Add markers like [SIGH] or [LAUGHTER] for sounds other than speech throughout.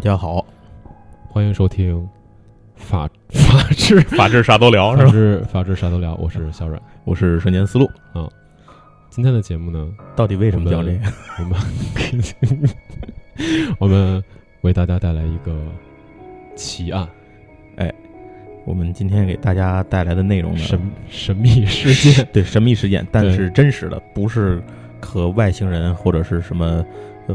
大家好，欢迎收听法 [LAUGHS] 法治 [LAUGHS] 法治啥都聊是法吧？治法治啥都聊，我是小阮。我是瞬间思路，今天的节目呢，到底为什么叫这个？我们 [LAUGHS] 我们为大家带来一个奇案，我们今天给大家带来的内容呢，神神秘事件。对神秘事件，但对是真实的，不是和外星人或者是什么呃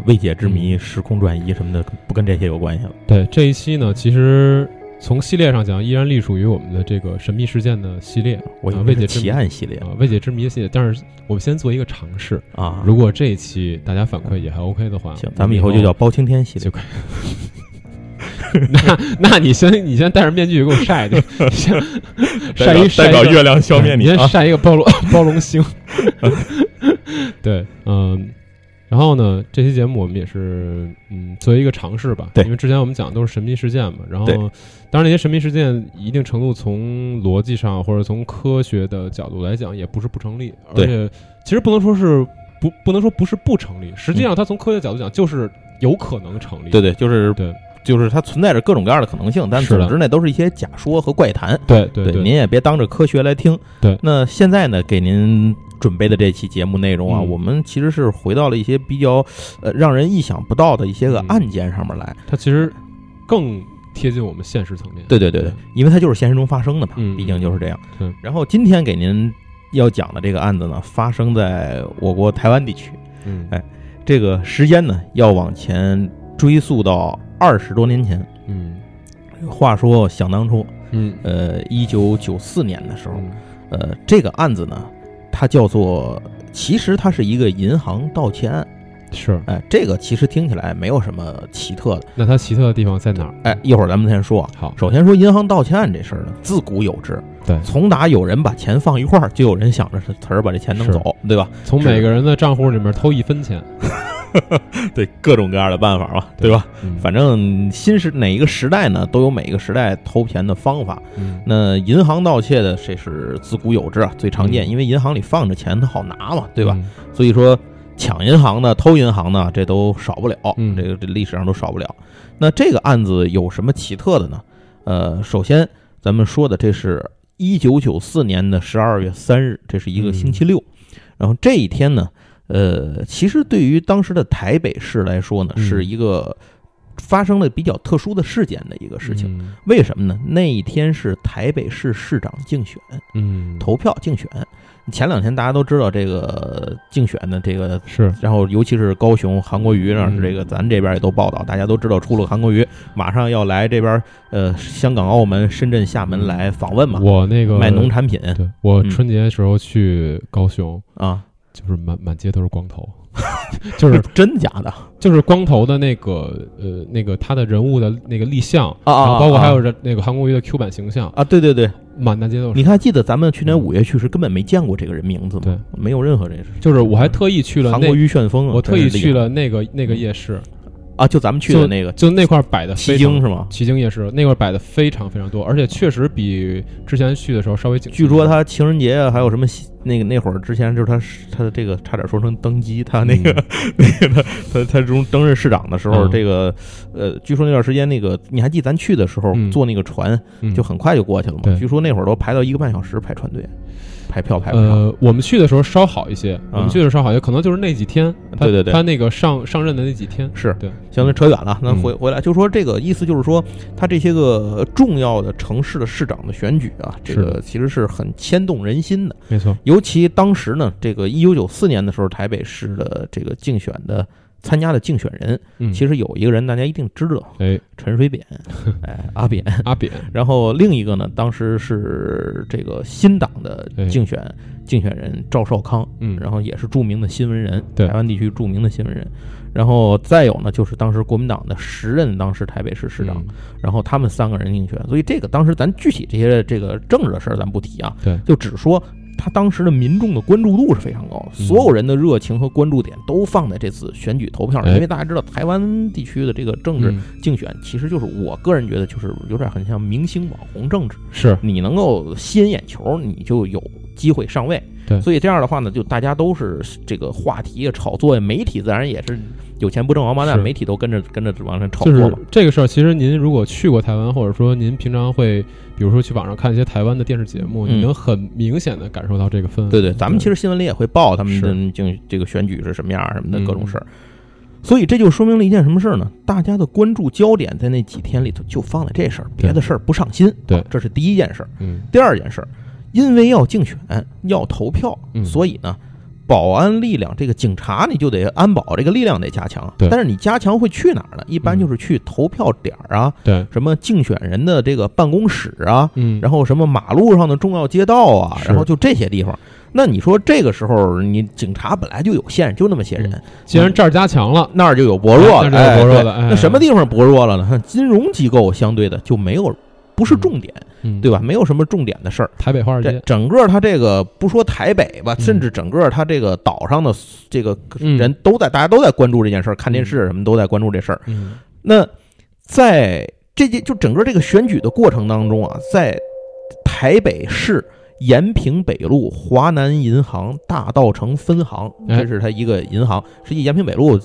未解之谜、嗯时空转移什么的，不跟这些有关系了。对这一期呢，其实从系列上讲，依然隶属于我们的这个神秘事件的系列，啊未解之谜案系列啊，未解之谜系列。但是我们先做一个尝试，啊。如果这一期大家反馈也还 OK 的话，行，咱们以后就叫包青天系列就。可以。那那你先你先戴着面具给我晒去，先 [LAUGHS] 晒一晒一月亮消灭你！先晒一个包龙 [LAUGHS] 包龙星。[LAUGHS] 对，嗯，然后呢，这期节目我们也是嗯作为一个尝试吧，对。因为之前我们讲的都是神秘事件嘛，然后当然那些神秘事件一定程度从逻辑上或者从科学的角度来讲也不是不成立，而且其实不能说是不不能说不是不成立，实际上它从科学角度讲就是有可能成立。对对，就是对。就是它存在着各种各样的可能性，但是总之那都是一些假说和怪谈。对对。您也别当着科学来听。对。那现在呢，给您准备的这期节目内容啊，嗯我们其实是回到了一些比较呃让人意想不到的一些个嗯案件上面来。它其实更贴近我们现实层面。对对对对，因为它就是现实中发生的嘛，嗯毕竟就是这样。对然后今天给您要讲的这个案子呢，发生在我国台湾地区。嗯，哎这个时间呢，要往前追溯到二十多年前。嗯话说想当初，嗯呃，一九九四年的时候，嗯呃，这个案子呢，它叫做，其实它是一个银行盗窃案。是。哎，这个其实听起来没有什么奇特的。那它奇特的地方在哪儿？哎，一会儿咱们先说啊。好，首先说银行盗窃案这事儿呢，自古有之。对从打有人把钱放一块儿，就有人想着是词儿把这钱弄走，对吧？从每个人的账户里面偷一分钱，[LAUGHS] 对，各种各样的办法嘛，对吧？嗯反正新时哪一个时代呢，都有每一个时代偷钱的方法。嗯那银行盗窃的，这是自古有之啊，最常见，嗯因为银行里放着钱，它好拿嘛，对吧？？嗯所以说抢银行的、偷银行的，这都少不了，嗯这个这历史上都少不了。那这个案子有什么奇特的呢？呃，首先咱们说的，这是一九九四年的十二月三日，这是一个星期六。然后这一天呢，呃，其实对于当时的台北市来说呢，嗯是一个发生了比较特殊的事件的一个事情。嗯为什么呢？那一天是台北市市长竞选。嗯，投票竞选。前两天大家都知道这个竞选的这个，是然后尤其是高雄韩国瑜呢，嗯是这个咱这边也都报道，大家都知道出了韩国瑜马上要来这边，呃，香港、澳门、深圳、厦门来访问嘛，我那个卖农产品对我嗯春节时候去高雄，啊，就是满满街都是光头，就是 [LAUGHS] 真假的就是光头的那个呃那个他的人物的那个立像，啊啊然后包括啊还有人那个韩国瑜的 Q 版形象，啊？对对对，满大街都是。你还记得咱们去年五月去时根本没见过这个人名字吗？对，没有任何认识。就是我还特意去了韩国，瑜旋风啊，我特意去了那个那个夜市，啊，就咱们去的那个就那块儿摆的奇经是吗？奇经夜市那块儿摆的非常非常多，而且确实比之前去的时候稍微紧据说他情人节啊，还有什么那个那会儿之前就是他他的这个差点说成登基，他那个、[LAUGHS] 那个他他他中登任市长的时候，嗯。这个呃，据说那段时间那个你还记得咱去的时候、嗯。坐那个船嗯。就很快就过去了嘛？对。据说那会儿都排到一个半小时排船队，排票排不上。呃，我们去的时候稍好一些，我们去的时候稍好一些，可能就是那几天，对对对。他那个上上任的那几天，是对，相对扯远了，那嗯。回回来就说这个意思就是说，他这些个重要的城市的市长的选举啊，这个其实是很牵动人心的。没错，尤其当时呢，这个一九九四年的时候，台北市的这个竞选的参加的竞选人，嗯，其实有一个人大家一定知道，哎，陈水扁，[LAUGHS] 哎，阿扁。[LAUGHS] 阿扁，然后另一个呢，当时是这个新党的竞选竞选人赵少康，嗯，然后也是著名的新闻人，对。台湾地区著名的新闻人。然后再有呢，就是当时国民党的时任当时台北市市长，嗯。然后他们三个人竞选，所以这个当时咱具体这些这个政治的事儿咱不提啊，对。就只说他当时的民众的关注度是非常高的，嗯。所有人的热情和关注点都放在这次选举投票上，哎。因为大家知道台湾地区的这个政治嗯竞选，其实就是我个人觉得就是有点很像明星网红政治，是。你能够吸引眼球，你就有机会上位。对。所以这样的话呢，就大家都是这个话题啊、炒作呀，媒体自然也是有钱不挣王八蛋，媒体都跟着跟着往上炒就是作嘛。这个事儿，其实您如果去过台湾，或者说您平常会，比如说去网上看一些台湾的电视节目，嗯你能很明显的感受到这个氛围。对对，咱们其实新闻里也会报他们是的竞这个选举是什么样儿什么的各种嗯事儿。所以这就说明了一件什么事儿呢？大家的关注焦点在那几天里头就放在这事儿，别的事儿不上心。对啊这是第一件事儿。嗯第二件事儿，因为要竞选要投票，嗯所以呢，保安力量这个警察你就得安保这个力量得加强。对。但是你加强会去哪儿呢？一般就是去投票点儿啊，对，什么竞选人的这个办公室啊，嗯，然后什么马路上的重要街道啊，然后就这些地方。那你说这个时候，你警察本来就有限，就那么些人，既然这儿加强了，那儿就有薄弱了，那儿就有薄弱了哎哎。那什么地方薄弱了呢？金融机构相对的就没有，不是重点，嗯，对吧？没有什么重点的事儿。台北华尔街，整个它这个不说台北吧，嗯甚至整个它这个岛上的这个嗯人都在，大家都在关注这件事儿，看电视什么都在关注这事儿。嗯那在这件就整个这个选举的过程当中啊，在台北市延平北路华南银行大道城分行，哎这是它一个银行。实际延平北路，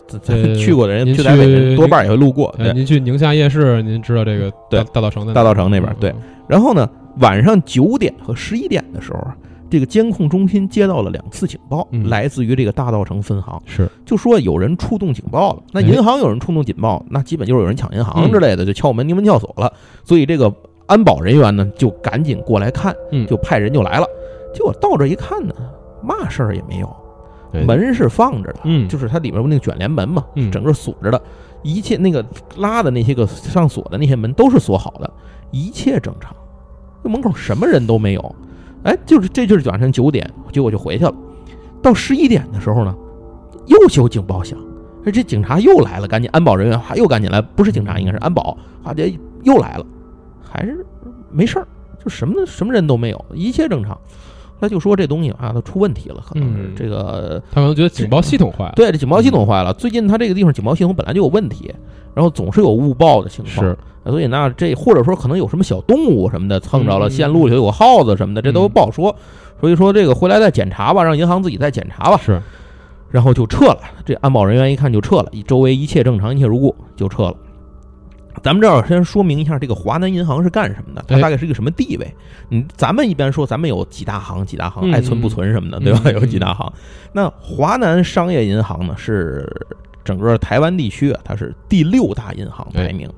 去过的人，您去台北去人多半也会路过。您去宁夏夜市，您知道这个对大大道城在哪大道城那边嗯对，然后呢，晚上九点和十一点的时候啊，这个监控中心接到了两次警报，嗯来自于这个大道城分行，是就说有人触动警报了。那哎银行有人触动警报，那基本就是有人抢银行嗯之类的，就敲门拧门撬锁了。所以这个安保人员呢，就赶紧过来看，嗯。就派人就来了。结果到这一看呢，嘛事儿也没有，哎。门是放着的，嗯。就是它里边不那个卷帘门嘛，嗯。整个锁着的，一切那个拉的那些个上锁的那些门都是锁好的，一切正常，那门口什么人都没有，哎，就是这就是晚上九点，结果就回去了。到十一点的时候呢，又有警报响，哎，这警察又来了，赶紧安保人员哈又赶紧来，不是警察，应该是安保，啊，这又来了，还是没事儿，就什么什么人都没有，一切正常。他就说这东西啊，它出问题了，可能是嗯这个他可能觉得警报系统坏了，对，这警报系统坏了。最近他这个地方警报系统本来就有问题，然后总是有误报的情况，是所以那这或者说可能有什么小动物什么的蹭着了，嗯线路里头有耗子什么的，这都嗯不好说。所以说这个回来再检查吧，让银行自己再检查吧，是，然后就撤了。这安保人员一看就撤了，周围一切正常，一切如故，就撤了。咱们这儿先说明一下，这个华南银行是干什么的？它哎大概是一个什么地位？嗯，咱们一般说咱们有几大行，几大行，嗯爱存不存什么的，嗯对吧？嗯有几大行。那华南商业银行呢，是整个台湾地区啊，它是第六大银行排名。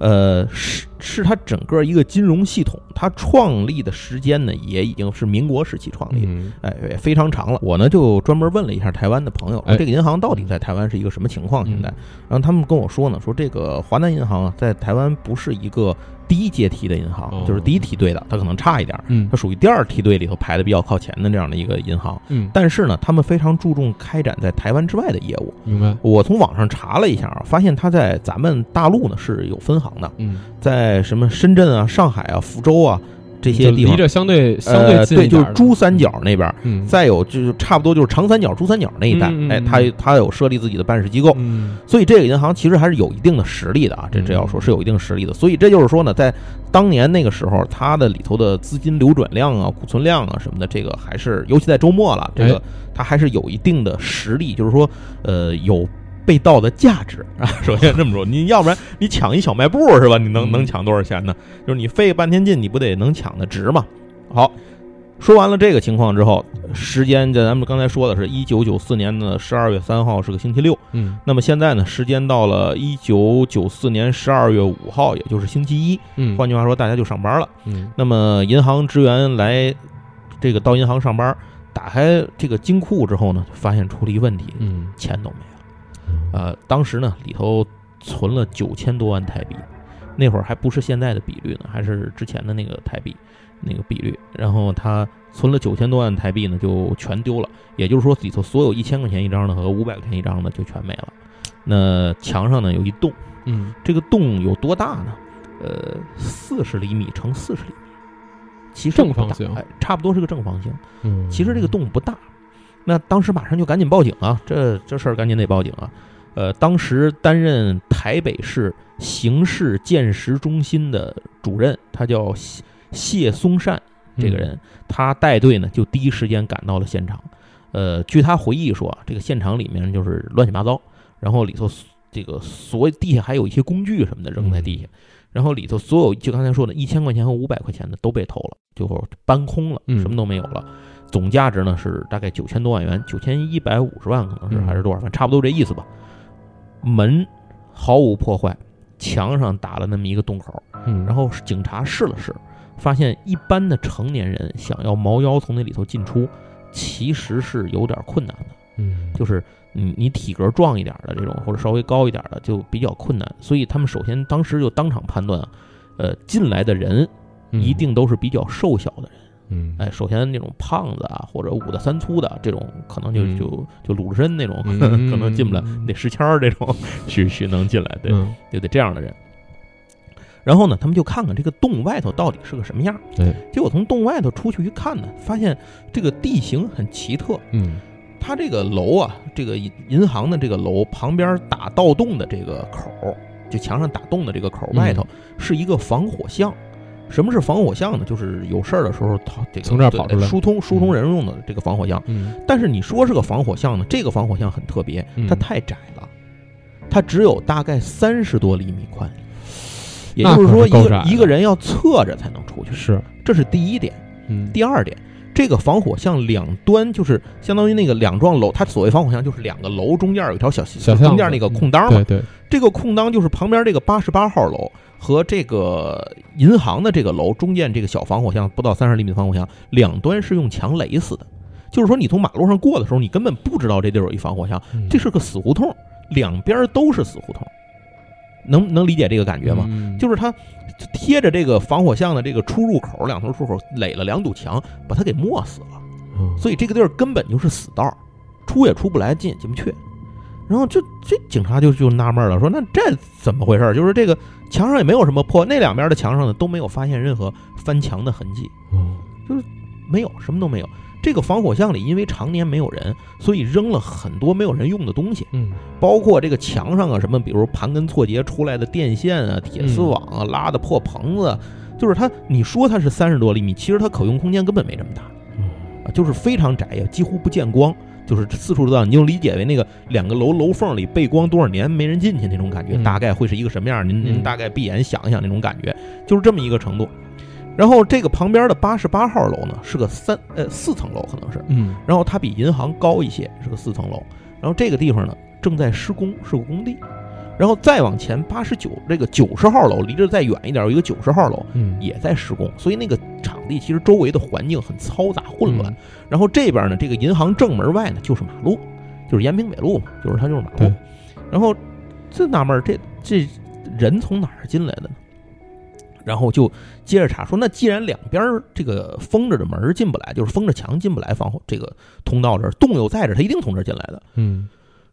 呃，是是它整个一个金融系统，它创立的时间呢，也已经是民国时期创立的。嗯哎，也非常长了。我呢就专门问了一下台湾的朋友，哎这个银行到底在台湾是一个什么情况？现在，嗯然后他们跟我说呢，说这个华南银行啊，在台湾不是一个第一阶梯的银行，哦。就是第一梯队的，它可能差一点儿，嗯。它属于第二梯队里头排的比较靠前的这样的一个银行。嗯，但是呢，他们非常注重开展在台湾之外的业务。明白，我从网上查了一下啊，发现它在咱们大陆呢是有分行的，嗯，在什么深圳啊、上海啊、福州啊这些地方离，着相对相呃，对，就是近一点的珠三角那边儿。嗯，再有就是差不多就是长三角、珠三角那一带，哎，嗯嗯嗯它它有设立自己的办事机构，嗯所以这个银行其实还是有一定的实力的啊，这这要说是有一定实力的。所以这就是说呢，在当年那个时候，它的里头的资金流转量啊、库存量啊什么的，这个还是尤其在周末了，这个哎它还是有一定的实力，就是说呃有。被盗的价值啊，[LAUGHS] 首先这么说，你要不然你抢一小卖部是吧？你能嗯能抢多少钱呢？就是你费半天劲，你不得能抢的值吗？好，说完了这个情况之后，时间在咱们刚才说的是一九九四年的十二月三号是个星期六，嗯那么现在呢，时间到了一九九四年十二月五号，也就是星期一。嗯，换句话说，大家就上班了。嗯那么银行职员来这个到银行上班，打开这个金库之后呢，就发现出了一问题，嗯钱都没了。呃，当时呢里头存了九千多万台币，那会儿还不是现在的比率呢，还是之前的那个台币那个比率。然后他存了九千多万台币呢，就全丢了。也就是说，里头所有一千块钱一张的和五百块钱一张的就全没了。那墙上呢有一洞，嗯这个洞有多大呢？呃，四十厘米乘四十厘米，其实正方形哎，差不多是个正方形。嗯，其实这个洞不大，那当时马上就赶紧报警啊，这这事儿赶紧得报警啊。呃，当时担任台北市刑事鉴识中心的主任，他叫谢谢松善，这个人，他带队呢就第一时间赶到了现场。呃，据他回忆说啊，这个现场里面就是乱七八糟，然后里头这个所有地下还有一些工具什么的扔在地下，然后里头所有就刚才说的一千块钱和五百块钱的都被偷了，就搬空了，嗯什么都没有了。总价值呢是大概九千多万元，九千一百五十万可能是嗯还是多少，反正差不多这意思吧。门毫无破坏，墙上打了那么一个洞口，嗯，然后警察试了试，发现一般的成年人想要猫腰从那里头进出，其实是有点困难的。嗯，就是你你体格壮一点的这种，或者稍微高一点的就比较困难。所以他们首先当时就当场判断啊，呃，进来的人嗯一定都是比较瘦小的人。嗯，哎，首先那种胖子啊，或者五大三粗的这种，可能就嗯就就鲁智深那种，嗯可能进不来。嗯得石谦儿这种，许许能进来，对，嗯就得这样的人。然后呢，他们就看看这个洞外头到底是个什么样。对，结果从洞外头出去一看呢，发现这个地形很奇特。嗯它这个楼啊，这个银银行的这个楼旁边打盗洞的这个口儿，就墙上打洞的这个口外头是一个防火巷。什么是防火巷呢？就是有事儿的时候，它这个从这儿跑出来疏通疏通人用的这个防火巷。嗯但是你说是个防火巷呢，这个防火巷很特别，嗯它太窄了，它只有大概三十多厘米宽，也就是说一个一个人要侧着才能出去。是，这是第一点。嗯第二点，这个防火巷两端就是相当于那个两幢楼，它所谓防火巷就是两个楼中间有一条小小中间那个空当嘛。对，对，这个空当就是旁边这个八十八号楼和这个银行的这个楼中间这个小防火巷，不到三十厘米的防火巷，两端是用墙垒死的。就是说，你从马路上过的时候，你根本不知道这地儿有一防火巷，嗯。这是个死胡同，两边都是死胡同，能能理解这个感觉吗？嗯。就是它贴着这个防火巷的这个出入口两头出口垒了两堵墙，把它给没死了。嗯所以这个地儿根本就是死道，出也出不来，进也进不去。然后这这警察就就纳闷了，说那这怎么回事？就是这个墙上也没有什么破，那两边的墙上呢都没有发现任何翻墙的痕迹，就是没有什么都没有。这个防火巷里因为常年没有人，所以扔了很多没有人用的东西，嗯包括这个墙上啊什么，比如盘根错节出来的电线啊、铁丝网啊、拉的破棚子啊，就是它，你说它是三十多厘米，其实它可用空间根本没这么大。嗯啊，就是非常窄，呀几乎不见光，就是四处都到，你就理解为那个两个楼楼缝里背光多少年没人进去那种感觉，嗯大概会是一个什么样？您您嗯大概闭眼想一想那种感觉，就是这么一个程度。然后这个旁边的八十八号楼呢，是个三呃四层楼可能是，嗯然后它比银行高一些，是个四层楼。然后这个地方呢正在施工，是个工地。然后再往前八十九这个九十号楼离这再远一点有一个九十号楼，嗯也在施工，所以那个场地其实周围的环境很嘈杂混乱。嗯然后这边呢，这个银行正门外呢就是马路，就是延平北路嘛，就是它就是马路。然后这纳闷儿，这这人从哪儿进来的呢？然后就接着查说，那既然两边儿这个封着的门进不来，就是封着墙进不来，防火这个通道这儿洞又在这儿，他一定从这儿进来的。嗯。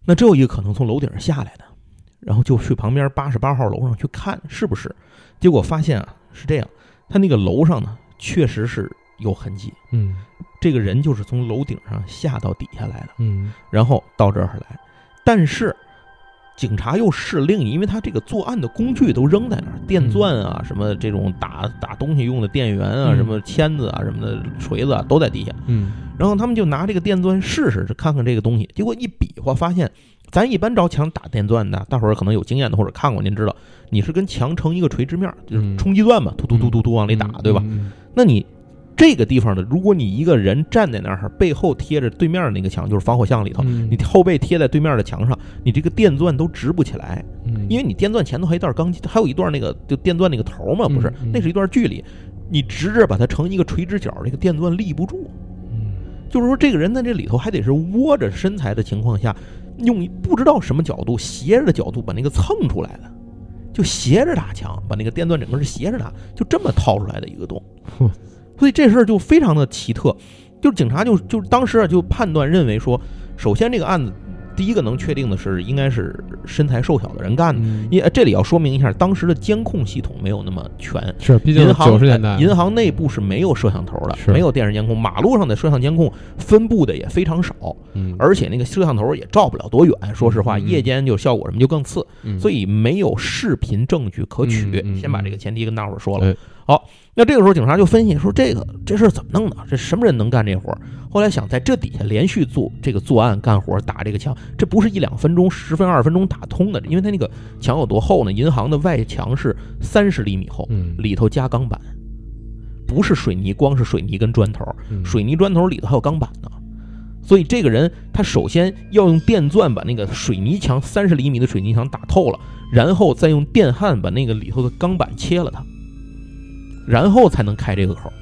那只有一个可能从楼顶上下来的，然后就去旁边八十八号楼上去看是不是，结果发现啊是这样，他那个楼上呢确实是有痕迹，嗯。这个人就是从楼顶上下到底下来的，嗯。然后到这儿来，但是警察又试另一，因为他这个作案的工具都扔在那儿，电钻啊，什么这种打打东西用的电源啊，嗯。什么签子啊，什么的锤子啊都在地下，嗯。然后他们就拿这个电钻试试，看看这个东西。结果一比划，发现咱一般着墙打电钻的，大伙儿可能有经验的或者看过，您知道，你是跟墙成一个垂直面，就是嗯。冲击钻嘛，突突突突突往里打，对吧？嗯那你这个地方的，如果你一个人站在那儿，背后贴着对面的那个墙，就是防火巷里头，嗯。你后背贴在对面的墙上，你这个电钻都直不起来，嗯。因为你电钻前头还一段钢筋，还有一段那个就电钻那个头嘛，不是？那是一段距离，你直着把它成一个垂直角，这个电钻立不住。嗯。就是说，这个人在这里头还得是窝着身材的情况下，用不知道什么角度斜着的角度把那个蹭出来的，就斜着打墙，把那个电钻整个是斜着打，就这么掏出来的一个洞。嚯。[LAUGHS] 所以这事儿就非常的奇特，就是警察就就当时啊就判断认为说，首先这个案子第一个能确定的是应该是身材瘦小的人干的。嗯因为这里要说明一下，当时的监控系统没有那么全，是，毕竟九十年代，呃银行内部是没有摄像头的，没有电视监控，马路上的摄像监控分布的也非常少，嗯，而且那个摄像头也照不了多远。说实话，夜间就效果什么就更次，嗯所以没有视频证据可取。先把这个前提跟大伙儿说了。好那这个时候警察就分析说，这个这事儿怎么弄的？这什么人能干这活儿？后来想，在这底下连续做这个作案干活打这个墙，这不是一两分钟、十分二十分钟打通的，因为它那个墙有多厚呢？银行的外墙是三十厘米厚，嗯，里头加钢板，不是水泥，光是水泥跟砖头，嗯水泥砖头里头还有钢板呢。所以这个人他首先要用电钻把那个水泥墙三十厘米的水泥墙打透了，然后再用电焊把那个里头的钢板切了它，然后才能开这个口，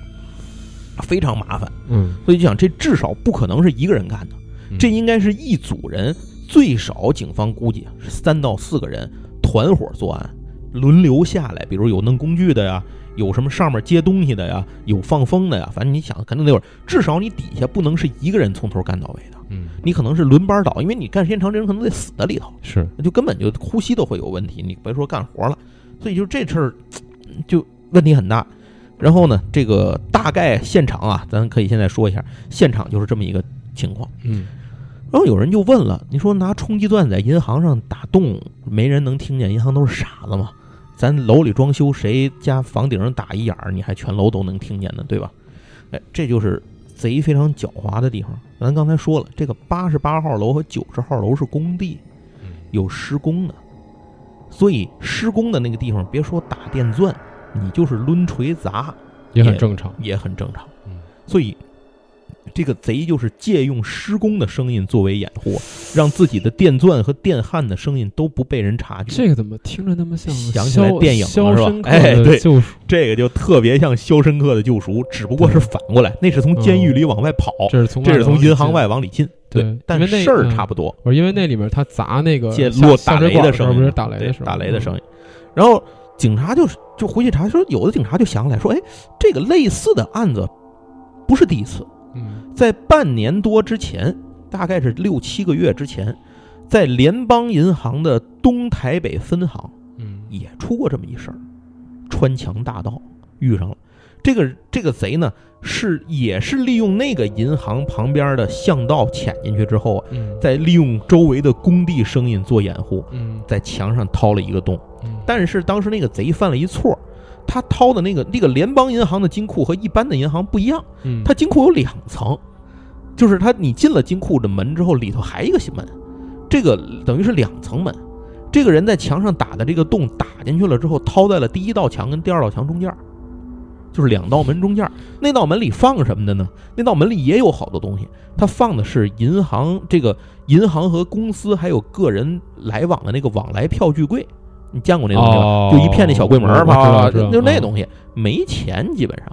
非常麻烦。嗯，所以就想，这至少不可能是一个人干的，嗯这应该是一组人，最少警方估计是三到四个人团伙作案，轮流下来，比如有弄工具的呀，有什么上面接东西的呀，有放风的呀，反正你想，肯定得有，至少你底下不能是一个人从头干到尾的，嗯，你可能是轮班倒，因为你干时间长，这人可能得死在里头，是，那就根本就呼吸都会有问题，你别说干活了，所以就这事儿 [TSK] 就问题很大。然后呢，这个大概现场啊，咱可以现在说一下，现场就是这么一个情况。嗯，然后有人就问了，你说拿冲击钻在银行上打洞，没人能听见，银行都是傻子吗？咱楼里装修，谁家房顶上打一眼儿，你还全楼都能听见呢，对吧？哎，这就是贼非常狡猾的地方。咱刚才说了，这个八十八号楼和九十号楼是工地，嗯有施工的，所以施工的那个地方，别说打电钻，你就是抡锤砸也很正常。也很正常。嗯所以这个贼就是借用施工的声音作为掩护，让自己的电钻和电焊的声音都不被人察觉。这个怎么听着那么像想起来电影了是吧哎对？这个就特别像《肖申克的救赎》，只不过是反过来，那是从监狱里往外跑，这是从这是从银行外外往里进。对但事儿嗯差不多，因为那里面他砸那个落打雷的声音，不是打雷的。打雷的声音。然后警察就是就回去查，说有的警察就想起来说，哎，这个类似的案子不是第一次，嗯在半年多之前，大概是六七个月之前，在联邦银行的东台北分行嗯也出过这么一事儿，穿墙大盗遇上了。这个这个贼呢，是也是利用那个银行旁边的巷道潜进去之后啊，嗯再利用周围的工地声音做掩护，嗯在墙上掏了一个洞。嗯但是当时那个贼犯了一错，他掏的那个那个联邦银行的金库和一般的银行不一样。嗯它金库有两层，就是他你进了金库的门之后，里头还一个门，这个等于是两层门。这个人在墙上打的这个洞打进去了之后，掏在了第一道墙跟第二道墙中间儿，就是两道门中间儿。那道门里放什么的呢？那道门里也有好多东西，它放的是银行这个银行和公司还有个人来往的那个往来票据柜。你见过那东西吗？哦就一片那小柜门儿，我啪啪啪，知道知道嗯就那东西，没钱基本上，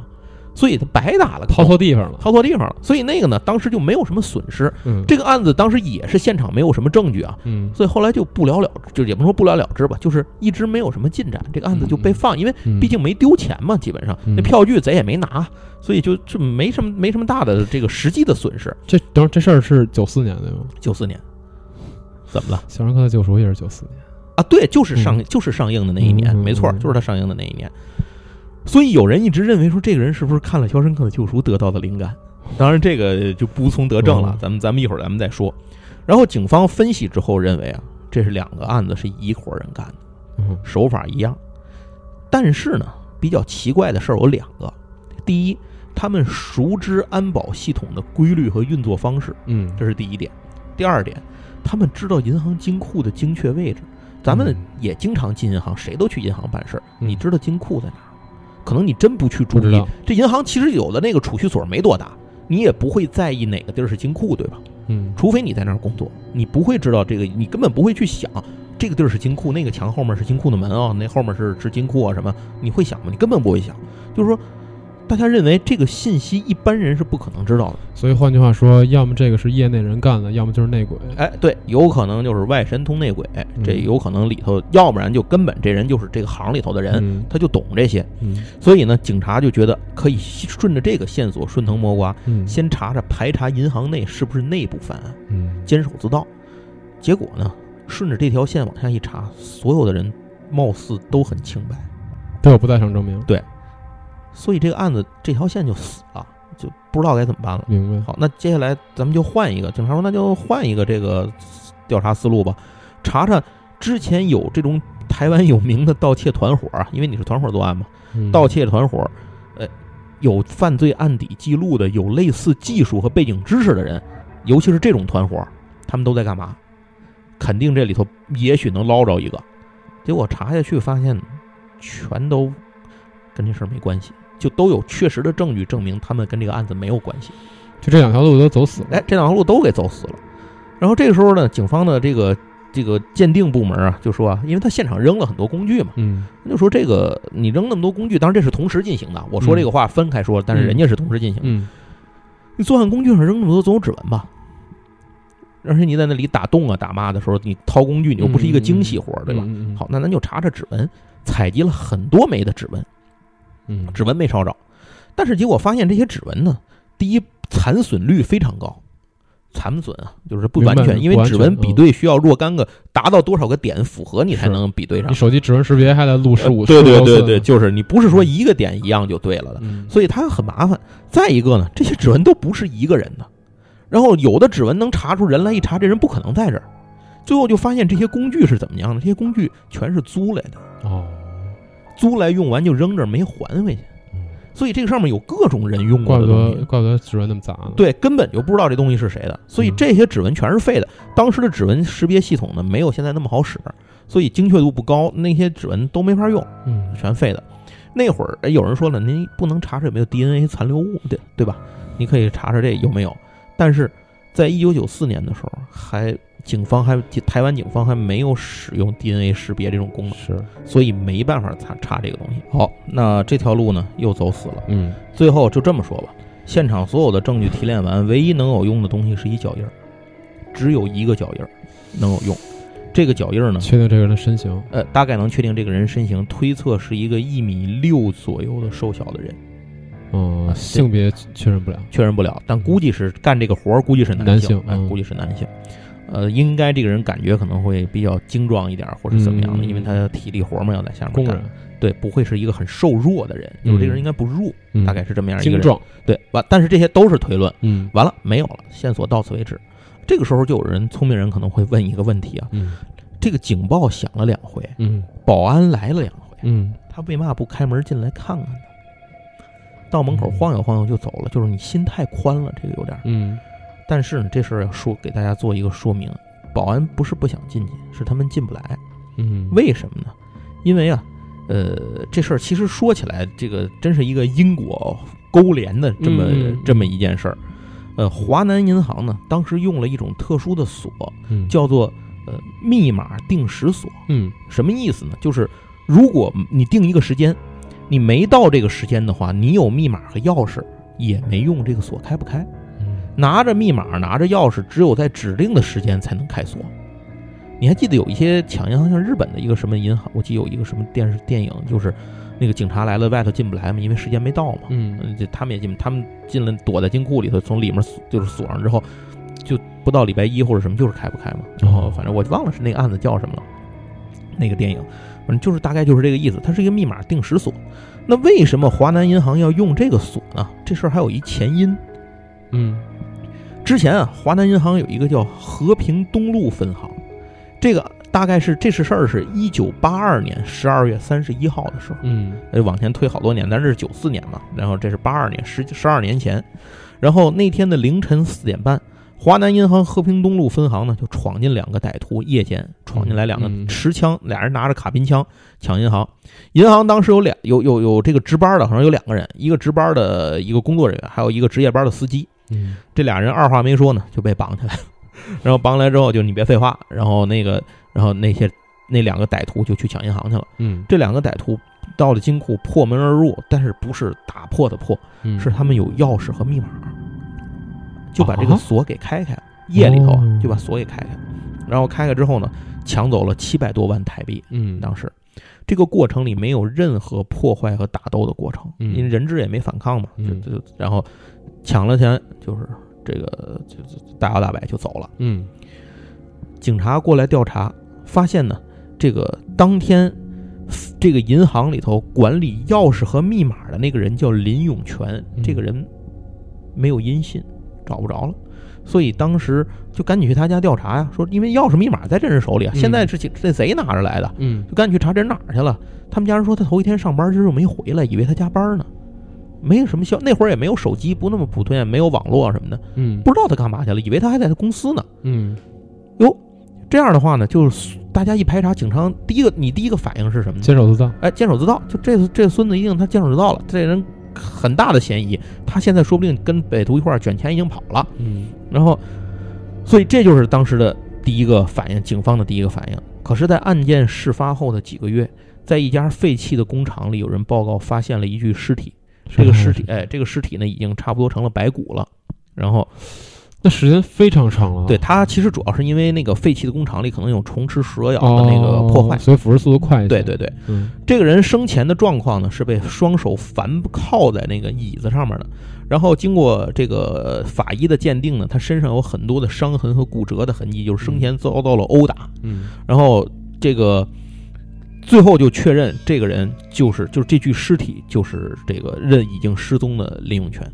所以他白打了掏错地方了。掏错地方了，所以那个呢，当时就没有什么损失。嗯这个案子当时也是现场没有什么证据啊，嗯所以后来就不了了之，就也不说不了了之吧，就是一直没有什么进展，这个案子就被放，因为嗯毕竟没丢钱嘛，基本上嗯那票据贼也没拿，所以就就没什么没什么大的这个实际的损失。这等会儿这事儿是九四年的吗？九四年，怎么了《肖申克的救赎》也是九四年。啊？对，就是上嗯就是上映的那一年，没错，嗯就是他上映的那一年。所以有人一直认为说这个人是不是看了《肖申克的救赎》得到的灵感？当然这个就不从得证了嗯，咱们咱们一会儿咱们再说。然后警方分析之后认为啊，这是两个案子是一伙人干的，嗯手法一样。但是呢，比较奇怪的事儿有两个：第一，他们熟知安保系统的规律和运作方式，嗯，这是第一点；第二点，他们知道银行金库的精确位置。咱们嗯也经常进银行，谁都去银行办事儿，嗯你知道金库在哪儿？可能你真不去注意。这银行其实有的那个储蓄所没多大，你也不会在意哪个地儿是金库，对吧？嗯除非你在那儿工作，你不会知道这个，你根本不会去想这个地儿是金库，那个墙后面是金库的门啊、那后面是是金库啊什么？你会想吗？你根本不会想。就是说，大家认为这个信息一般人是不可能知道的。所以换句话说，要么这个是业内人干的，要么就是内鬼。哎，对，有可能就是外神通内鬼，这嗯有可能里头，要不然就根本这人就是这个行里头的人，嗯他就懂这些。嗯所以呢，警察就觉得可以顺着这个线索顺藤摸瓜，嗯先查查排查银行内是不是内部犯案。嗯监守自盗。结果呢，顺着这条线往下一查，所有的人貌似都很清白，都有不在场证明。所以这个案子这条线就死了，就不知道该怎么办了。明白。好，那接下来咱们就换一个，警察说那就换一个这个调查思路吧，查查之前有这种台湾有名的盗窃团伙啊，因为你是团伙作案嘛，嗯盗窃团伙，呃，有犯罪案底记录的，有类似技术和背景知识的人，尤其是这种团伙，他们都在干嘛？肯定这里头也许能捞着一个。结果查下去发现，全都跟这事儿没关系，就都有确实的证据证明他们跟这个案子没有关系。就这两条路都走死了。哎，这两条路都给走死了。然后这个时候呢，警方的这个这个鉴定部门啊，就说啊，因为他现场扔了很多工具嘛，嗯就说这个你扔那么多工具，当然这是同时进行的。我说这个话分开说，但是人家是同时进行的。嗯你作案工具上扔那么多，总有指纹吧？而且你在那里打洞啊、打骂的时候，你掏工具，你又不是一个精细活儿，对吧？好，那咱就查查指纹，采集了很多枚的指纹，嗯指纹没抄着，但是结果发现这些指纹呢，第一残损率非常高，残损啊，就是不完全，因为指纹比对需要若干个达到多少个点符合你才能比对上你。手机指纹识别还得录十五，呃对对对对，就是你不是说一个点一样就对了的，嗯所以它很麻烦。再一个呢，这些指纹都不是一个人的，然后有的指纹能查出人来，一查这人不可能在这儿。最后就发现这些工具是怎么样的？这些工具全是租来的，哦，租来用完就扔这儿没还回去，嗯所以这个上面有各种人用过的东西。得怪不得指纹那么杂呢。对，根本就不知道这东西是谁的，所以嗯这些指纹全是废的。当时的指纹识别系统呢，没有现在那么好使，所以精确度不高，那些指纹都没法用。嗯全废的。那会儿哎有人说了，您不能查查有没有 DNA 残留物，对对吧？你可以查查这有没有。但是在一九九四年的时候，还警方还台湾警方还没有使用 DNA 识别这种功能，是所以没办法查查这个东西。好，那这条路呢又走死了。嗯最后就这么说吧，现场所有的证据提炼完，唯一能有用的东西是一脚印儿，只有一个脚印儿能有用。这个脚印儿呢，确定这个人的身形。呃，大概能确定这个人身形，推测是一个一米六左右的瘦小的人，嗯啊，性别确认不了。确认不了，但估计是干这个活儿，估计是男性，哎，性嗯估计是男性。呃，应该这个人感觉可能会比较精壮一点儿，或者怎么样的，嗯因为他体力活儿嘛要在下面干对，不会是一个很瘦弱的人，就是这个人应该不弱，嗯大概是这么样一个人。对，完，但是这些都是推论，嗯完了没有了，线索到此为止。这个时候就有人聪明人可能会问一个问题啊，嗯这个警报响了两回，嗯保安来了两回，嗯他为嘛不开门进来看看呢？到门口晃悠晃悠就走了，就是你心太宽了，这个有点儿。嗯但是呢，这事儿要说给大家做一个说明，保安不是不想进去，是他们进不来。嗯，为什么呢？因为啊，呃，这事儿其实说起来，这个真是一个因果勾连的这么、这么一件事儿。呃，华南银行呢，当时用了一种特殊的锁，嗯叫做呃密码定时锁。嗯什么意思呢？就是如果你定一个时间，你没到这个时间的话，你有密码和钥匙也没用，这个锁开不开。嗯拿着密码，拿着钥匙，只有在指定的时间才能开锁。你还记得有一些抢银行，像日本的一个什么银行，我记得有一个什么电视电影，就是那个警察来了，外头进不来嘛，因为时间没到嘛。嗯就，他们也进，他们进了，躲在金库里头，从里面锁就是锁上之后，就不到礼拜一或者什么，就是开不开嘛。然后哦反正我忘了是那个案子叫什么了，那个电影，反正就是大概就是这个意思。它是一个密码定时锁。那为什么华南银行要用这个锁呢？这事儿还有一前因。嗯之前啊，华南银行有一个叫和平东路分行，这个大概是这是事儿是一九八二年十二月三十一号的时候，嗯呃，往前推好多年，但这是九四年嘛，然后这是八二年，十十二年前，然后那天的凌晨四点半，华南银行和平东路分行呢就闯进两个歹徒，夜间闯进来两个持枪，俩人拿着卡宾枪抢银行。银行当时有俩有有有这个值班的，好像有两个人，一个值班的一个工作人员，还有一个值夜班的司机。嗯这俩人二话没说呢，就被绑起来了。[LAUGHS] 然后绑起来之后，就你别废话，然后那个，然后那些那两个歹徒就去抢银行去了。嗯这两个歹徒到了金库，破门而入，但是不是打破的破，嗯，是他们有钥匙和密码，就把这个啊锁给开开了。夜里头哦就把锁给开开，然后开开之后呢，抢走了七百多万台币。嗯当时这个过程里没有任何破坏和打斗的过程，嗯因为人质也没反抗嘛，嗯就就然后抢了钱，就是这个就就大摇大摆就走了。嗯警察过来调查，发现呢，这个当天这个银行里头管理钥匙和密码的那个人叫林永全，嗯这个人没有音信，找不着了。所以当时就赶紧去他家调查呀，说因为钥匙密码在这人手里啊，嗯现在是这贼拿着来的，嗯就赶紧去查这人哪儿去了。他们家人说他头一天上班今儿又没回来，以为他加班呢，没有什么消，那会儿也没有手机，不那么普通，也没有网络什么的，嗯不知道他干嘛去了，以为他还在他公司呢。嗯这样的话呢，就是大家一排查，警察第一个你第一个反应是什么呢？监守自盗。哎，监守自盗，就这这孙子一定他监守自盗了，这人很大的嫌疑，他现在说不定跟匪徒一块儿卷钱已经跑了，嗯然后，所以这就是当时的第一个反应，警方的第一个反应。可是，在案件事发后的几个月，在一家废弃的工厂里，有人报告发现了一具尸体，这个尸体，哎，这个尸体呢已经差不多成了白骨了，然后。那时间非常长了。对它其实主要是因为那个废弃的工厂里可能有虫吃蛇咬的哦，那个破坏。所以腐蚀速度快一些。对对对，嗯这个人生前的状况呢是被双手反靠在那个椅子上面的，然后经过这个法医的鉴定呢，他身上有很多的伤痕和骨折的痕迹，就是生前遭到了殴打。嗯然后这个最后就确认这个人就是就是这具尸体就是这个任已经失踪的林永全。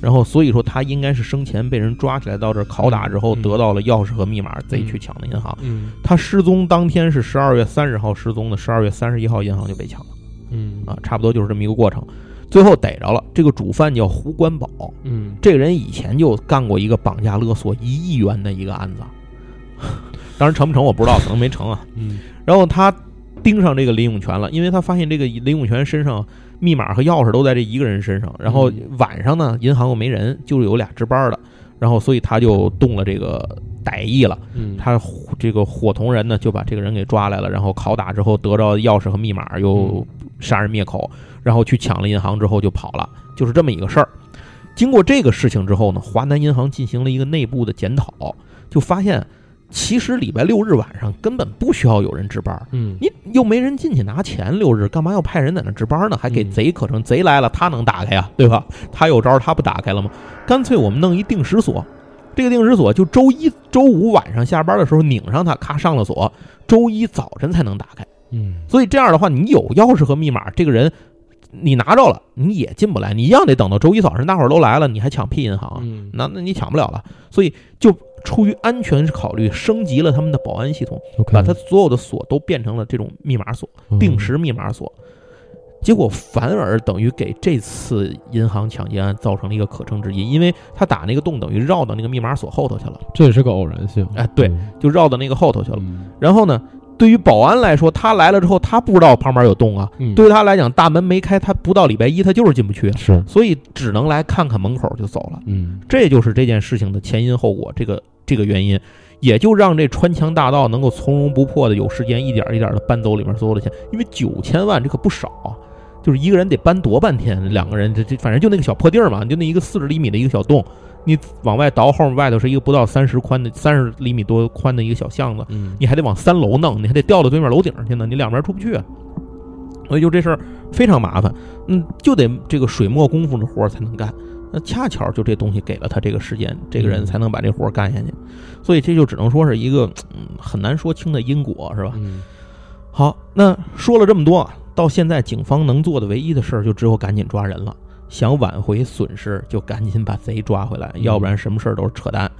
然后，所以说他应该是生前被人抓起来到这儿拷打之后，得到了钥匙和密码，自己去抢的银行。嗯他失踪当天是十二月三十号失踪的，十二月三十一号银行就被抢了嗯啊，差不多就是这么一个过程。最后逮着了，这个主犯叫胡关宝，嗯这个人以前就干过一个绑架勒索一亿元的一个案子，当然成不成我不知道，可能没成啊。嗯然后他盯上这个林永全了，因为他发现这个林永全身上密码和钥匙都在这一个人身上，然后嗯晚上呢，银行又没人，就有俩值班的，然后所以他就动了这个歹意了。嗯，他这个伙同人呢，就把这个人给抓来了，然后拷打之后得着钥匙和密码，又杀人灭口，然后去抢了银行之后就跑了，就是这么一个事儿。经过这个事情之后呢，华南银行进行了一个内部的检讨，就发现其实礼拜六日晚上根本不需要有人值班，嗯你又没人进去拿钱，六日干嘛要派人在那值班呢？还给嗯贼可成，贼来了他能打开呀，对吧？他有招，他不打开了吗？干脆我们弄一定时锁，这个定时锁就周一周五晚上下班的时候拧上它，咔上了锁，周一早晨才能打开。嗯所以这样的话，你有钥匙和密码，这个人你拿着了，你也进不来，你一样得等到周一早上大伙儿都来了，你还抢屁银行那那你抢不了了。所以就出于安全考虑，升级了他们的保安系统，把他所有的锁都变成了这种密码锁。定时密码锁，结果反而等于给这次银行抢劫案造成了一个可乘之机，因为他打那个洞等于绕到那个密码锁后头去了，这也是个偶然性。哎对嗯就绕到那个后头去了。嗯然后呢，对于保安来说，他来了之后，他不知道旁边有洞啊，嗯，对于他来讲，大门没开，他不到礼拜一他就是进不去，是，所以只能来看看门口就走了。嗯。这就是这件事情的前因后果，这个这个原因，也就让这穿墙大盗能够从容不迫的有时间一点一点的搬走里面所有的钱，因为九千万这可不少啊，就是一个人得搬多半天，两个人这这反正就那个小破地儿嘛，就那一个四十厘米的一个小洞，你往外倒后面外头是一个不到三十宽的三十厘米多宽的一个小巷子，嗯，你还得往三楼弄，你还得掉到对面楼顶上去呢，你两边出不去啊。所以就这事儿非常麻烦，嗯，就得这个水墨功夫的活儿才能干。那恰巧就这东西给了他这个时间，这个人嗯才能把这活儿干下去。所以这就只能说是一个嗯很难说清的因果，是吧？嗯好，那说了这么多啊，到现在警方能做的唯一的事儿就只有赶紧抓人了。想挽回损失，就赶紧把贼抓回来，嗯要不然什么事儿都是扯淡。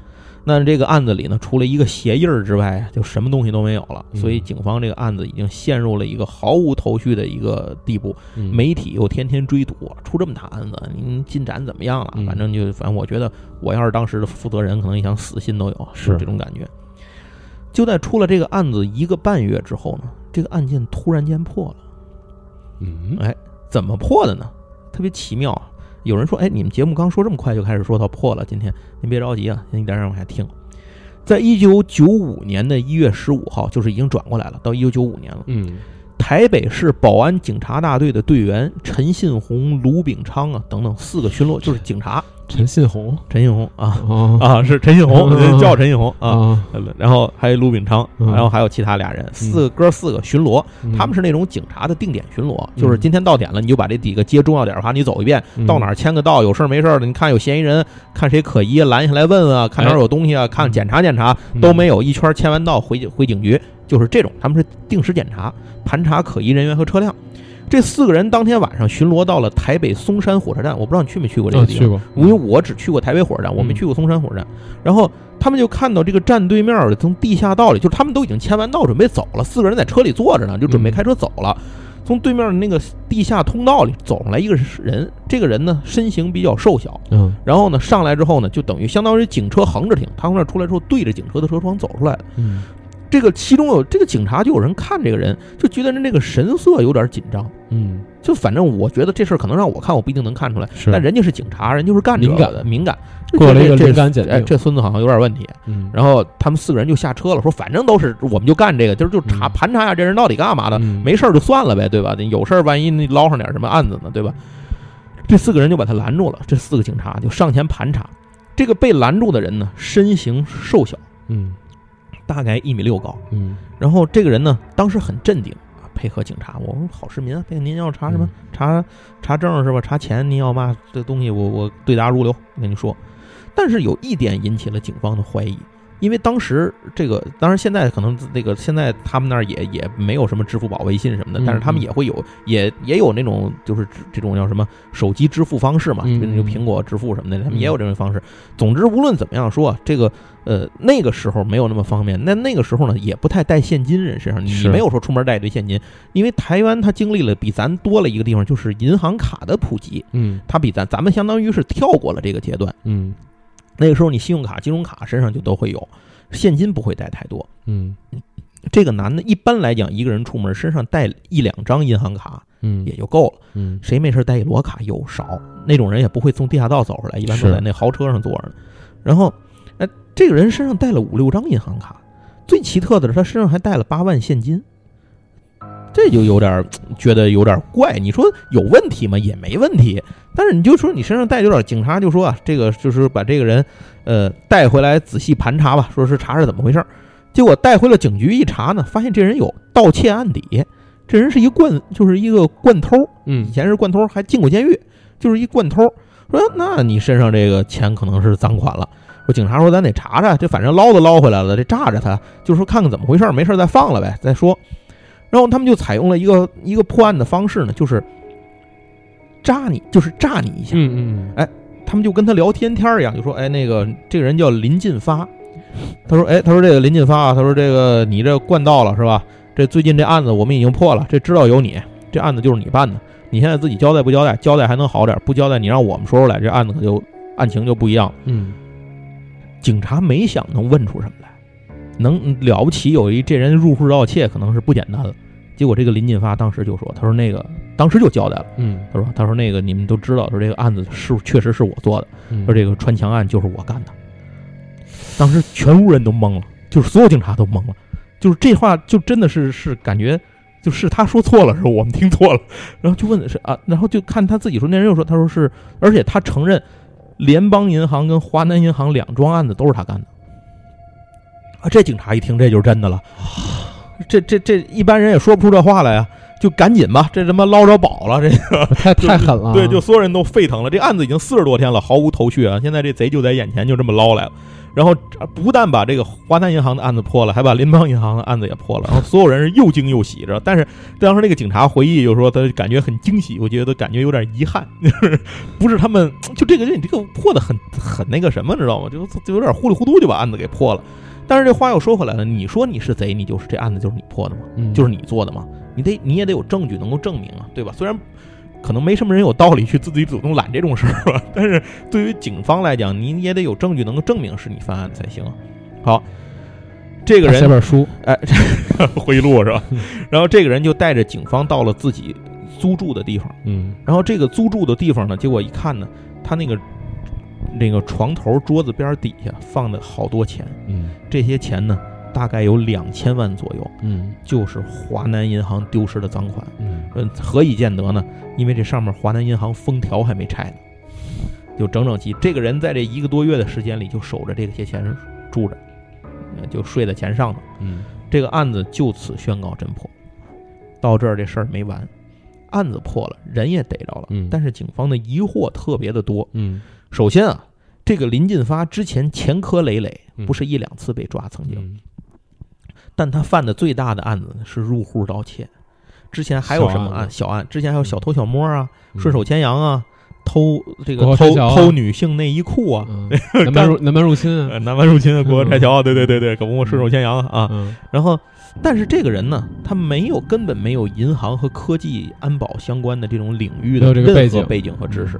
那这个案子里呢，除了一个鞋印儿之外，就什么东西都没有了。嗯所以警方这个案子已经陷入了一个毫无头绪的一个地步。嗯媒体又天天追堵，出这么大案子，您进展怎么样了？嗯反正就反正我觉得，我要是当时的负责人，可能也想死心都有，是这种感觉。就在出了这个案子一个半月之后呢，这个案件突然间破了。嗯哎，怎么破的呢？特别奇妙啊！有人说，哎，你们节目刚说这么快就开始说到破了，今天您别着急啊，您一点点往下听。在一九九五年的一月十五号，就是已经转过来了，到一九九五年了。嗯台北市保安警察大队的队员陈信宏、卢炳昌啊等等四个巡逻，就是警察陈信宏。陈信宏啊。啊啊是陈信宏，嗯叫陈信宏啊。啊，然后还有卢炳昌，嗯。然后还有其他俩人，四个哥四个巡逻，嗯。他们是那种警察的定点巡逻，就是今天到点了，你就把这几个街重要点的话，你走一遍，嗯。到哪儿签个到，有事儿没事儿的，你看有嫌疑人，看谁可疑，拦下来问问啊，看哪儿有东西啊，看检查检查，嗯。都没有，一圈签完到回回警局，就是这种，他们是定时检查，盘查可疑人员和车辆。这四个人当天晚上巡逻到了台北松山火车站，我不知道你去没去过这啊，个地方，去过，因为我只去过台北火车站，我没嗯去过松山火车站。然后他们就看到这个站对面的从地下道里，就是他们都已经签完到准备走了，四个人在车里坐着呢，就准备嗯开车走了。从对面的那个地下通道里走上来一个人，这个人呢身形比较瘦小，嗯然后呢上来之后呢，就等于相当于警车横着停，他从那儿出来之后对着警车的车窗走出来的。嗯这个其中有这个警察就有人看这个人，就觉得人这个神色有点紧张。嗯，就反正我觉得这事儿可能让我看，我不一定能看出来。是但人家是警察，人就是干这个敏感的，敏感。过了一个这灵感检定哎，这孙子好像有点问题。嗯，然后他们四个人就下车了，说反正都是我们就干这个，就是就查嗯盘查下这人到底干嘛的，嗯没事儿就算了呗，对吧？有事儿万一你捞上点什么案子呢，对吧？这四个人就把他拦住了，这四个警察就上前盘查。这个被拦住的人呢，身形瘦小，嗯大概一米六高。嗯然后这个人呢，当时很镇定啊，配合警察。我说好市民啊，配合您要查什么？查查证是吧？查钱，您要嘛这东西我我对答如流，跟你说。但是有一点引起了警方的怀疑，因为当时这个，当然现在可能那个现在他们那儿也也没有什么支付宝、微信什么的，嗯但是他们也会有，也也有那种就是这种叫什么手机支付方式嘛，嗯就那个苹果支付什么的，他们嗯也有这种方式。总之，无论怎么样说，这个呃那个时候没有那么方便，那那个时候呢也不太带现金，人身上你是没有说出门带一堆现金，因为台湾它经历了比咱多了一个地方，就是银行卡的普及，嗯它比咱咱们相当于是跳过了这个阶段。嗯那个时候你信用卡、金融卡身上就都会有，现金不会带太多。嗯这个男的一般来讲，一个人出门身上带一两张银行卡嗯也就够了，嗯谁没事带一摞卡又少，那种人也不会从地下道走出来，一般都在那豪车上坐着呢。然后，哎，这个人身上带了五六张银行卡，最奇特的是他身上还带了八万现金，这就有点觉得有点怪。你说有问题吗？也没问题，但是你就说你身上带有点，警察就说啊，这个就是把这个人呃带回来仔细盘查吧，说是查查怎么回事儿。结果带回了警局一查呢，发现这人有盗窃案底，这人是一惯就是一个惯偷，嗯以前是惯偷，还进过监狱，就是一惯偷。说那你身上这个钱可能是赃款了。说警察说咱得查查，这反正捞都捞回来了，这炸着他，就说看看怎么回事儿，没事儿再放了呗，再说。然后他们就采用了一个一个破案的方式呢，就是扎你，就是炸你一下。嗯嗯哎他们就跟他聊天天儿一样，就说：“哎，那个这个人叫林进发。”他说：“哎，他说这个林进发啊，他说这个你这惯到了是吧？这最近这案子我们已经破了，这知道有你，这案子就是你办的。你现在自己交代不交代？交代还能好点，不交代你让我们说出来，这案子可就案情就不一样了。嗯警察没想能问出什么来，能了不起有一这人入户盗窃可能是不简单了。结果这个林进发当时就说：“他说那个当时就交代了，嗯他说他说那个你们都知道，说这个案子是确实是我做的。”嗯，说这个穿墙案就是我干的。当时全屋人都懵了，就是所有警察都懵了，就是这话就真的是是感觉就是他说错了，是我们听错了，然后就问的是啊，然后就看他自己说，那人又说他说是，而且他承认联邦银行跟华南银行两桩案子都是他干的。啊，这警察一听这就是真的了，这这这一般人也说不出这话来呀、就赶紧吧，这他妈捞着宝了，这个 [LAUGHS] 太太狠了啊，对，就所有人都沸腾了。这案子已经四十多天了，毫无头绪啊！现在这贼就在眼前，就这么捞来了。然后呃不但把这个华南银行的案子破了，还把联邦银行的案子也破了。然后所有人是又惊又喜着。但是当时那个警察回忆就说，他感觉很惊喜，我觉得感觉有点遗憾，[LAUGHS] 就是不是他们就这个人，你这个破的很很那个什么，知道吗？就就有点糊里糊涂就把案子给破了。但是这话又说回来了，你说你是贼，你就是这案子就是你破的吗？嗯就是你做的吗？你得你也得有证据能够证明啊，对吧？虽然可能没什么人有道理去自己主动揽这种事儿吧，[LAUGHS] 但是对于警方来讲，你也得有证据能够证明是你犯案才行啊。好，这个人写人本书，哎，[LAUGHS] 回忆录是吧嗯？然后这个人就带着警方到了自己租住的地方，嗯然后这个租住的地方呢，结果一看呢，他那个那个床头桌子边底下放的好多钱，嗯这些钱呢大概有两千万左右，嗯就是华南银行丢失的赃款。嗯嗯，何以见得呢？因为这上面华南银行封条还没拆呢，就整整齐。这个人在这一个多月的时间里就守着这些钱住着，呃就睡在钱上头。嗯这个案子就此宣告侦破。到这儿这事儿没完，案子破了，人也逮着了，嗯但是警方的疑惑特别的多。嗯首先啊，这个林进发之前前科累累，嗯。不是一两次被抓，曾经。嗯。但他犯的最大的案子呢是入户盗窃。之前还有什么小案案？小案之前还有小偷小摸啊，嗯。顺手牵羊啊，偷这个偷啊。偷女性内衣裤啊，嗯。[LAUGHS] 南蛮入南蛮入侵南蛮入侵的国嗯。拆桥啊，对对对对，可不嘛，顺手牵羊啊。嗯。然后，但是这个人呢，他没有根本没有银行和科技安保相关的这种领域的这个背景任何背景和知识，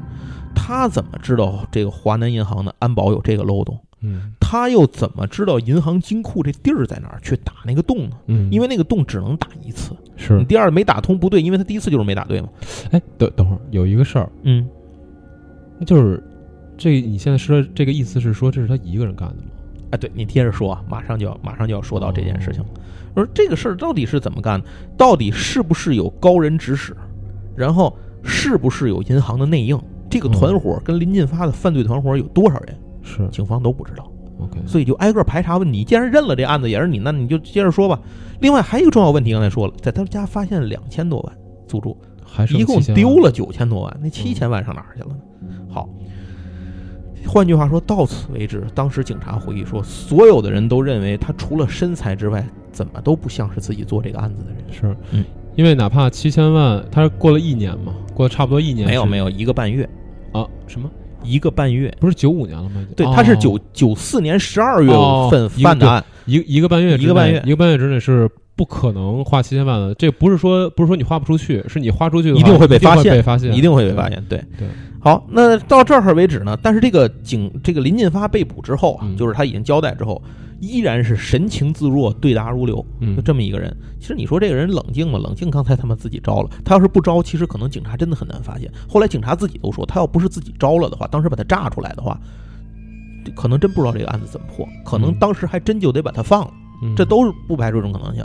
他怎么知道这个华南银行的安保有这个漏洞？嗯他又怎么知道银行金库这地儿在哪儿去打那个洞呢？嗯，因为那个洞只能打一次，是你第二没打通不对，因为他第一次就是没打对嘛。哎，等等会儿有一个事儿，嗯，就是这你现在说这个意思是说这是他一个人干的吗？哎，对你接着说啊，马上就要马上就要说到这件事情了。而这个事儿到底是怎么干的？到底是不是有高人指使？然后是不是有银行的内应？这个团伙跟林进发的犯罪团伙有多少人？是警方都不知道，OK，所以就挨个排查问你。既然认了这案子也是你，那你就接着说吧。另外还有一个重要问题，刚才说了，在他们家发现两千多万租住，还是一共丢了九千多万，那七千万上哪儿去了呢？好，换句话说，到此为止，当时警察回忆说，所有的人都认为他除了身材之外，怎么都不像是自己做这个案子的人。是，嗯，因为哪怕七千万，他过了一年嘛，过了差不多一年，没有没有，一个半月，啊？什么？一个半月。不是九五年了吗？对，哦他是九九四年十二月哦份犯的案，一一个半月之内，一个半月一个半月之内是不可能花七千万的。这不是说不是说你花不出去，是你花出去一定会被发发现被发现，一定会被发现。对对，好，那到这儿为止呢？但是这个警这个林进发被捕之后啊，嗯就是他已经交代之后，依然是神情自若，对答如流，嗯就这么一个人。其实你说这个人冷静吗？冷静，刚才他们自己招了。他要是不招，其实可能警察真的很难发现。后来警察自己都说，他要不是自己招了的话，当时把他炸出来的话，可能真不知道这个案子怎么破，可能嗯当时还真就得把他放了。嗯这都是不排除这种可能性。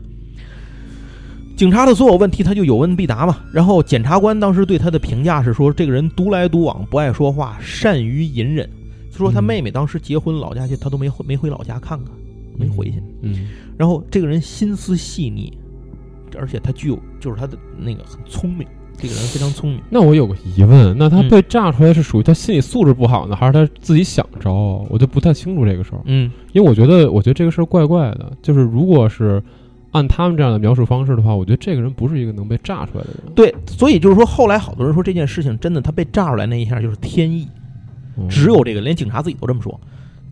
警察的所有问题他就有问必答嘛。然后检察官当时对他的评价是说，这个人独来独往，不爱说话，善于隐忍。说他嗯妹妹当时结婚老家去，他都没回没回老家看看，没回去。嗯然后这个人心思细腻，而且他具有就是他的那个很聪明，这个人非常聪明。那我有个疑问，那他嗯被炸出来是属于他心理素质不好呢，还是他自己想招？我就不太清楚这个事儿，嗯因为我觉得，我觉得这个事儿怪怪的。就是如果是按他们这样的描述方式的话，我觉得这个人不是一个能被炸出来的人。对，所以就是说，后来好多人说这件事情真的，他被炸出来那一下就是天意，嗯只有这个，连警察自己都这么说，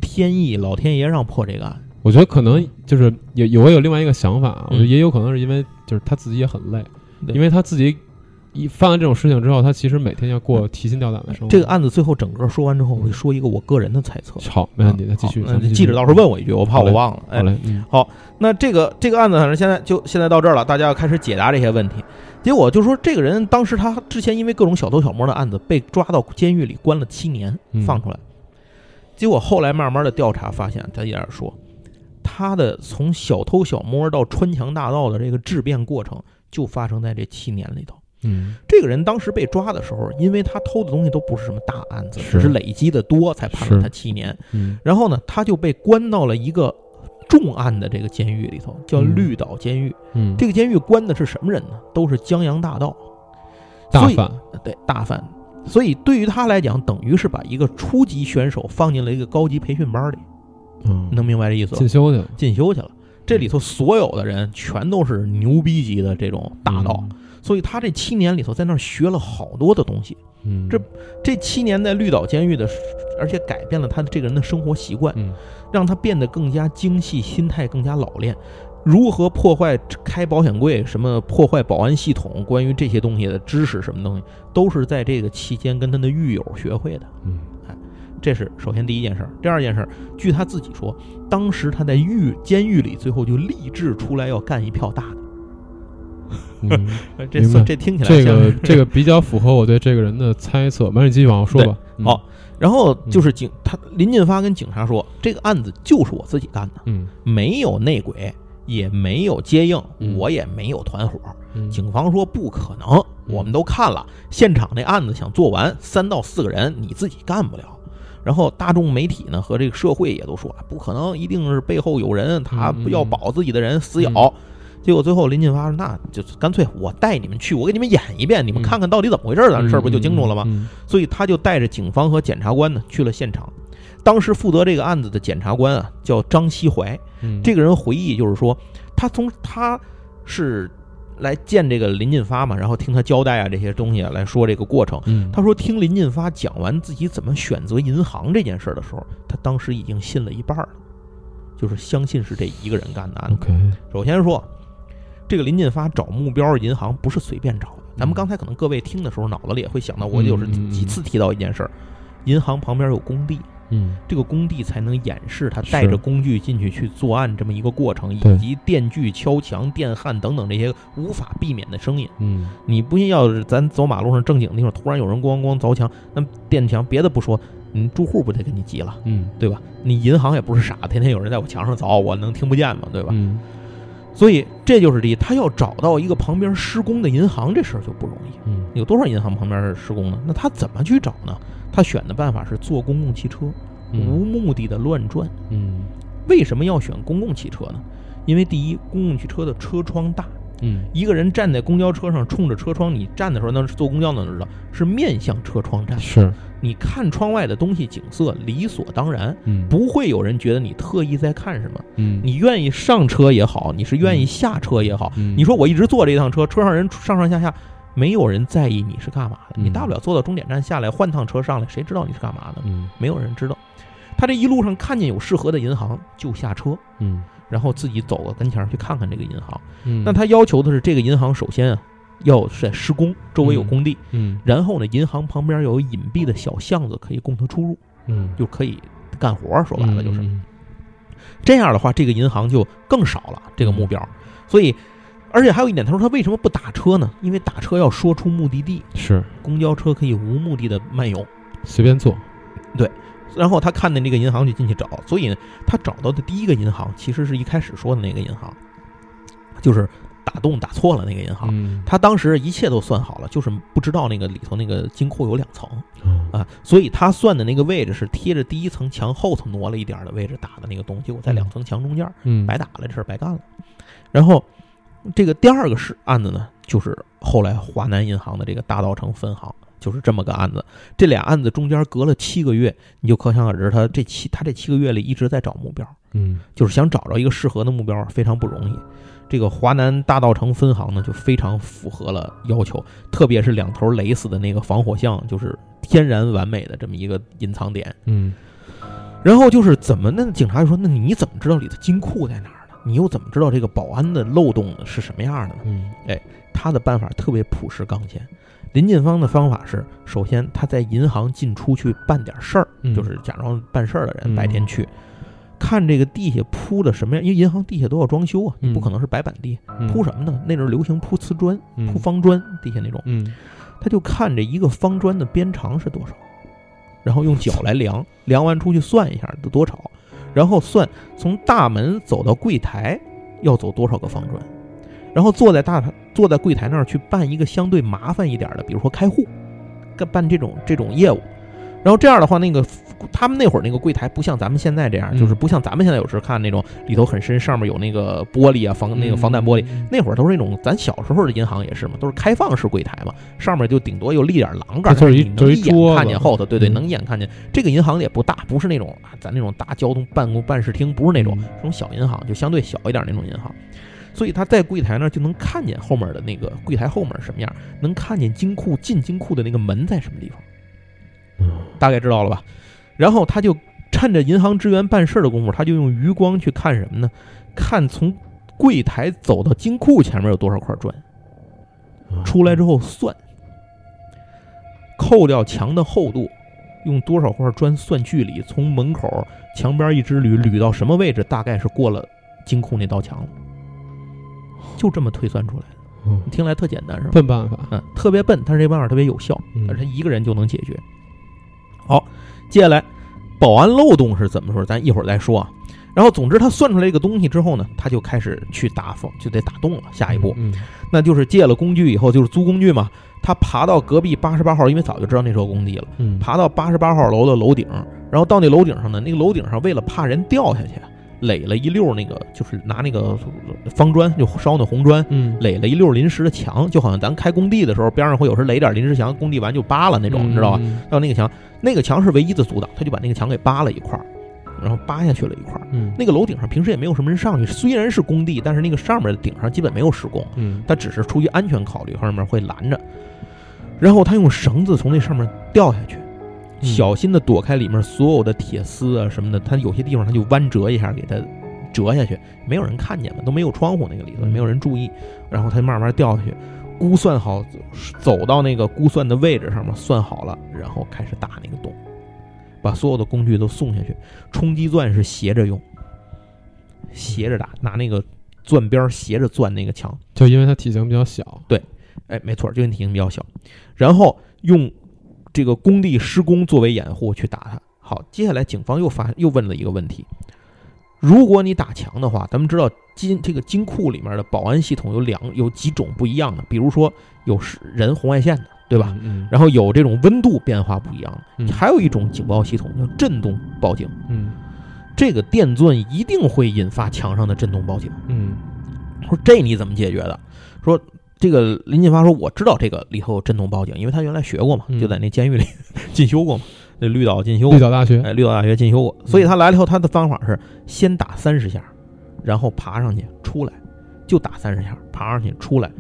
天意，老天爷让破这个案。我觉得可能就是有有我有另外一个想法，啊我觉得嗯也有可能是因为就是他自己也很累，因为他自己一犯了这种事情之后，他其实每天要过提心吊胆的生活。这个案子最后整个说完之后，我会说一个我个人的猜测。好，没问题，那继续。记者到时候问我一句，我怕我忘了。哎好，嘞，嗯那这个这个案子反正现在就现在到这儿了，大家要开始解答这些问题。结果就说这个人当时他之前因为各种小偷小摸的案子被抓到监狱里关了七年嗯，放出来。结果后来慢慢的调查发现，他也是说，他的从小偷小摸到穿墙大盗的这个质变过程，就发生在这七年里头。嗯这个人当时被抓的时候，因为他偷的东西都不是什么大案子，只是累积的多，才判了他七年。嗯然后呢，他就被关到了一个重案的这个监狱里头，叫嗯绿岛监狱。嗯，这个监狱关的是什么人呢？都是江洋大盗，大犯，对大犯。所以对于他来讲，等于是把一个初级选手放进了一个高级培训班里，嗯，能明白这意思吧进？修去了，进修去了。这里头所有的人全都是牛逼级的这种大盗，所以他这七年里头在那儿学了好多的东西。嗯，这这七年在绿岛监狱的，而且改变了他的这个人的生活习惯，嗯让他变得更加精细，心态更加老练。如何破坏开保险柜，什么破坏保安系统，关于这些东西的知识，什么东西，都是在这个期间跟他的狱友学会的。嗯这是首先第一件事儿。第二件事儿，据他自己说，当时他在狱监狱里，最后就立志出来要干一票大的。[LAUGHS] 这这听起来这个这个比较符合我对这个人的猜测。没事，你继续往后说吧。嗯好，然后就是警他林进发跟警察说，这个案子就是我自己干的，嗯没有内鬼，也没有接应，嗯我也没有团伙。嗯，警方说不可能，我们都看了现场那案子，想做完三到四个人，你自己干不了。然后大众媒体呢和这个社会也都说不可能，一定是背后有人，他要保自己的人死咬。结果最后林进发说：“那就干脆我带你们去，我给你们演一遍，你们嗯看看到底怎么回事儿，咱事儿不就清楚了吗？”嗯？所以他就带着警方和检察官呢去了现场。当时负责这个案子的检察官啊叫张西怀，嗯，这个人回忆就是说，他从他是来见这个林进发嘛，然后听他交代啊这些东西啊来说这个过程。嗯，他说听林进发讲完自己怎么选择银行这件事儿的时候，他当时已经信了一半了，就是相信是这一个人干的案子。首先说，这个林进发找目标银行不是随便找的。咱们刚才可能各位听的时候，脑子里也会想到，我就是几次提到一件事儿：银行旁边有工地，嗯这个工地才能掩饰他带着工具进去去作案这么一个过程，以及电锯、敲墙、电焊等等这些无法避免的声音。嗯你不信，要是咱走马路上正经的地方，突然有人咣咣凿墙，那电墙别的不说，你住户不得给你急了，嗯对吧？你银行也不是傻，天天有人在我墙上凿，我能听不见吗？对吧？嗯所以这就是第一，他要找到一个旁边施工的银行，这事儿就不容易。嗯有多少银行旁边是施工呢？那他怎么去找呢？他选的办法是坐公共汽车，无目的的乱转。嗯为什么要选公共汽车呢？因为第一，公共汽车的车窗大，嗯一个人站在公交车上，冲着车窗，你站的时候，那是坐公交能知道是面向车窗站，是你看窗外的东西景色理所当然，嗯不会有人觉得你特意在看什么。嗯你愿意上车也好，你是愿意下车也好，嗯你说我一直坐这一趟车，车上人上上下下，没有人在意你是干嘛的，嗯你大不了坐到终点站下来换趟车上来，谁知道你是干嘛的？嗯没有人知道。他这一路上看见有适合的银行就下车，嗯然后自己走到跟前儿去看看这个银行。嗯那他要求的是，这个银行首先啊要是在施工，周围有工地，嗯然后呢，银行旁边有隐蔽的小巷子可以供他出入，嗯就可以干活儿。说白了就是嗯这样的话，这个银行就更少了这个目标。所以，而且还有一点，他说他为什么不打车呢？因为打车要说出目的地，是公交车可以无目的的漫游。随便坐，对然后他看见那个银行就进去找，所以呢，他找到的第一个银行其实是一开始说的那个银行，就是打洞打错了那个银行。嗯他当时一切都算好了，就是不知道那个里头那个金库有两层哦啊，所以他算的那个位置是贴着第一层墙后头挪了一点儿的位置打的那个洞，结果在两层墙中间儿，嗯白打了，这事儿白干了。然后这个第二个是案子呢，就是后来华南银行的这个大道城分行，就是这么个案子。这俩案子中间隔了七个月，你就可想而知，他这七他这七个月里一直在找目标，嗯就是想找着一个适合的目标，非常不容易。这个华南大道城分行呢，就非常符合了要求，特别是两头勒死的那个防火巷，就是天然完美的这么一个隐藏点。嗯然后就是怎么那？警察就说：“那你怎么知道里头金库在哪儿呢？你又怎么知道这个保安的漏洞是什么样的呢嗯？”他的办法特别朴实刚健。林进芳的方法是：首先他在银行进出去办点事儿，嗯就是假装办事儿的人，嗯白天去看这个地下铺的什么样，因为银行地下都要装修啊，你不嗯可能是白板地，嗯铺什么呢？那阵儿流行铺瓷砖、嗯铺方砖，地下那种。嗯他就看这一个方砖的边长是多少，然后用脚来量，[LAUGHS] 量完出去算一下得多少，然后算从大门走到柜台要走多少个方砖，然后坐在大坐在柜台那儿去办一个相对麻烦一点的，比如说开户，干办这种这种业务。然后这样的话，那个他们那会儿那个柜台不像咱们现在这样，嗯就是不像咱们现在有时看那种里头很深，上面有那个玻璃啊防那个防弹玻璃，璃那会儿都是那种咱小时候的银行也是嘛，都是开放式柜台嘛，上面就顶多有立点栏杆，它就是一你能就是一眼桌子看见后头，对对，嗯能一眼看见。这个银行也不大，不是那种啊，咱那种大交通办公办事厅，不是那种，嗯这种小银行，就相对小一点那种银行。所以他在柜台那儿就能看见后面的那个柜台后面什么样，能看见金库进金库的那个门在什么地方，嗯大概知道了吧？然后他就趁着银行职员办事的功夫，他就用余光去看什么呢？看从柜台走到金库前面有多少块砖，出来之后算，扣掉墙的厚度，用多少块砖算距离，从门口墙边一直捋捋到什么位置，大概是过了金库那道墙了，就这么推算出来的。嗯你听来特简单是吧？笨办法嗯，特别笨，但是这办法特别有效，嗯而且一个人就能解决。好，接下来保安漏洞是怎么说？咱一会儿再说啊。然后，总之他算出来一个东西之后呢，他就开始去打缝，就得打洞了。下一步，嗯那就是借了工具以后，就是租工具嘛。他爬到隔壁八十八号，因为早就知道那时候工地了，嗯爬到八十八号楼的楼顶，然后到那楼顶上呢，那个楼顶上为了怕人掉下去，垒了一溜那个，就是拿那个方砖，就烧那红砖，嗯垒了一溜临时的墙，就好像咱开工地的时候，边上会有时垒点临时墙，工地完就扒了那种，你知道吧？？嗯到那个墙，那个墙是唯一的阻挡，他就把那个墙给扒了一块儿，然后扒下去了一块儿。嗯那个楼顶上平时也没有什么人上去，虽然是工地，但是那个上面的顶上基本没有施工，嗯他只是出于安全考虑，上面会拦着。然后他用绳子从那上面掉下去，嗯小心的躲开里面所有的铁丝啊什么的。它有些地方它就弯折一下给它折下去，没有人看见嘛，都没有窗户那个里头，嗯没有人注意。然后它慢慢掉下去，估算好走到那个估算的位置上面，算好了，然后开始打那个洞，把所有的工具都送下去。冲击钻是斜着用，斜着打，拿那个钻边斜着钻那个墙。就因为它体型比较小，对哎，没错，就因为体型比较小，然后用这个工地施工作为掩护去打他。好，接下来警方又发又问了一个问题：如果你打墙的话，咱们知道金这个金库里面的保安系统有两有几种不一样的，比如说有是人红外线的，对吧？嗯然后有这种温度变化不一样的，嗯还有一种警报系统叫震动报警，嗯这个电钻一定会引发墙上的震动报警。嗯说这你怎么解决的？说这个林进发说我知道这个里头有震动报警，因为他原来学过嘛，嗯。就在那监狱里 [LAUGHS] 进修过嘛，那绿岛进修过，绿岛大学，哎，绿岛大学进修过，所以他来了以后，他的方法是先打三十下，然后爬上去出来，就打三十下，爬上去出来，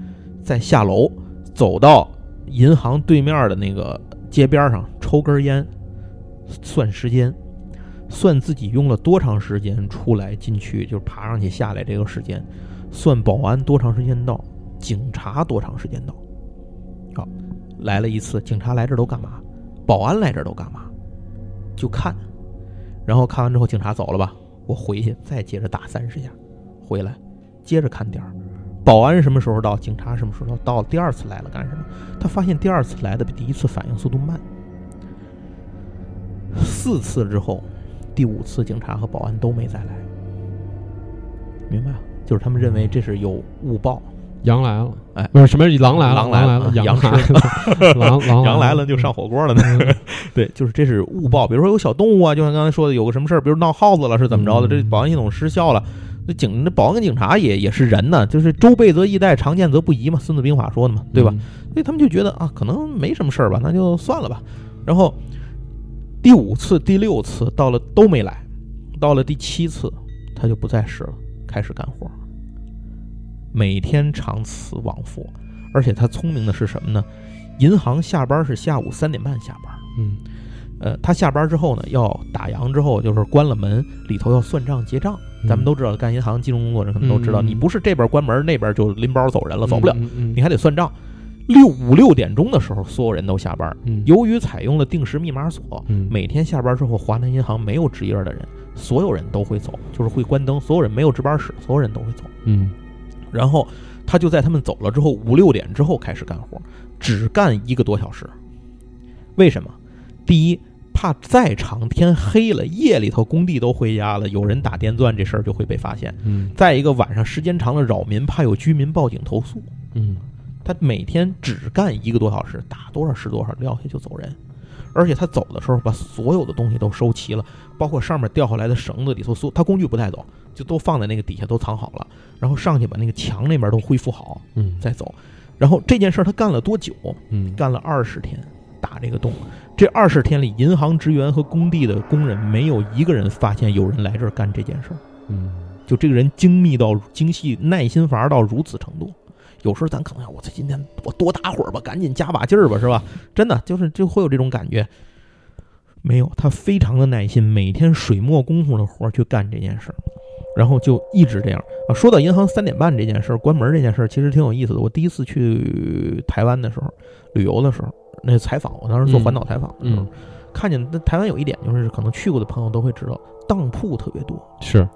再下楼走到银行对面的那个街边上抽根烟，算时间。算自己用了多长时间出来进去，就是爬上去下来这个时间，算保安多长时间到，警察多长时间到。好，来了一次，警察来这儿都干嘛？保安来这儿都干嘛？就看，然后看完之后，警察走了吧，我回去再接着打三十下，回来接着看点儿。保安什么时候到？警察什么时候到？到第二次来了干什么？他发现第二次来的比第一次反应速度慢。四次之后，第五次警察和保安都没再来，明白？就是他们认为这是有误报，羊来了，哎不是什么狼来了，狼来了来了，羊来了，[LAUGHS] 狼狼羊来了就上火锅了呢。嗯 [LAUGHS] 对，就是这是误报，比如说有小动物啊，就像刚才说的，有个什么事儿，比如闹耗子了是怎么着的，嗯这保安系统失效了。那警那保安跟警察也也是人呢，就是周备则易带，常见则不疑嘛，《孙子兵法》说的嘛，对吧？？所以他们就觉得啊，可能没什么事儿吧，那就算了吧。然后第五次、第六次到了都没来，到了第七次他就不再试了，开始干活，每天长此往复。而且他聪明的是什么呢？银行下班是下午三点半下班，嗯呃，他下班之后呢，要打烊之后就是关了门，里头要算账结账。嗯咱们都知道，干银行金融工作的人可能都知道，你不是这边关门，那边就拎包走人了，走不了。你还得算账。六五六点钟的时候，所有人都下班。嗯由于采用了定时密码锁，嗯每天下班之后，华南银行没有值夜的人，所有人都会走，就是会关灯，所有人没有值班室，所有人都会走。嗯然后他就在他们走了之后，五六点之后开始干活，只干一个多小时。为什么？第一，怕再长天黑了，夜里头工地都回家了，有人打电钻，这事儿就会被发现。嗯再一个，晚上时间长了扰民，怕有居民报警投诉。嗯他每天只干一个多小时，打多少是多少，撂下就走人。而且他走的时候把所有的东西都收齐了，包括上面掉下来的绳子里头，所他工具不带走，就都放在那个底下都藏好了。然后上去把那个墙那边都恢复好嗯再走。然后这件事儿他干了多久？嗯干了二十天，打这个洞。这二十天里，银行职员和工地的工人没有一个人发现有人来这儿干这件事儿。嗯就这个人精密到精细、耐心法到如此程度。有时候咱可能我操，今天我多打会儿吧，赶紧加把劲儿吧，是吧？真的就是就会有这种感觉。没有，他非常的耐心，每天水墨功夫的活去干这件事儿，然后就一直这样啊。说到银行三点半这件事儿，关门这件事儿，其实挺有意思的。我第一次去台湾的时候，旅游的时候，那采访，我当时做环岛采访的时候，嗯看见那台湾有一点就是，可能去过的朋友都会知道，当铺特别多。是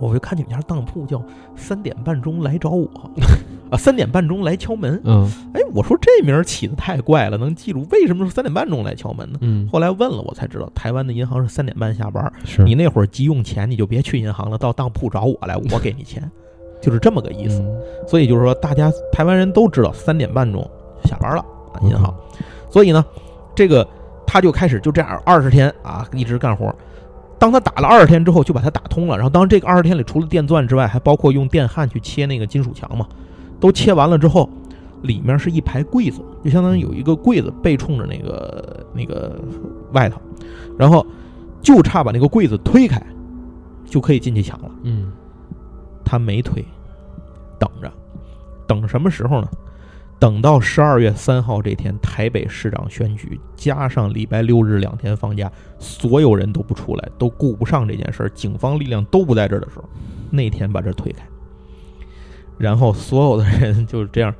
我就看你们家当铺叫三点半钟来找我，[LAUGHS] 啊，三点半钟来敲门。嗯哎，我说这名儿起的太怪了，能记住为什么是三点半钟来敲门呢？嗯后来问了，我才知道台湾的银行是三点半下班。是你那会儿急用钱，你就别去银行了，到当铺找我来，我给你钱，就是这么个意思。嗯所以就是说，大家台湾人都知道三点半钟下班了啊，银行。所以呢，这个他就开始就这样二十天啊，一直干活。当他打了二十天之后，就把它打通了。然后，当这个二十天里，除了电钻之外，还包括用电焊去切那个金属墙嘛，都切完了之后，里面是一排柜子，就相当于有一个柜子背冲着那个那个外头，然后就差把那个柜子推开，就可以进去抢了。嗯他没推，等着，等什么时候呢？等到十二月三号这天，台北市长选举加上礼拜六日两天放假，所有人都不出来，都顾不上这件事儿，警方力量都不在这儿的时候，那天把这推开，然后所有的人就是这样，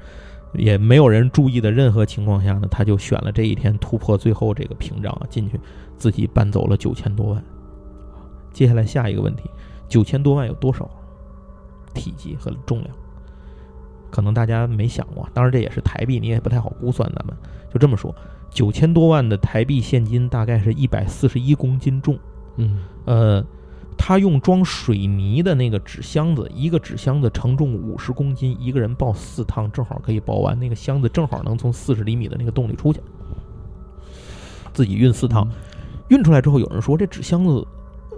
也没有人注意的任何情况下呢，他就选了这一天突破最后这个屏障啊进去，自己搬走了九千多万。接下来下一个问题，九千多万有多少体积和重量？可能大家没想过，当然这也是台币，你也不太好估算。咱们就这么说，九千多万的台币现金大概是一百四十一公斤重。嗯呃，他用装水泥的那个纸箱子，一个纸箱子承重五十公斤，一个人抱四趟，正好可以抱完。那个箱子正好能从四十厘米的那个洞里出去，自己运四趟。运出来之后，有人说这纸箱子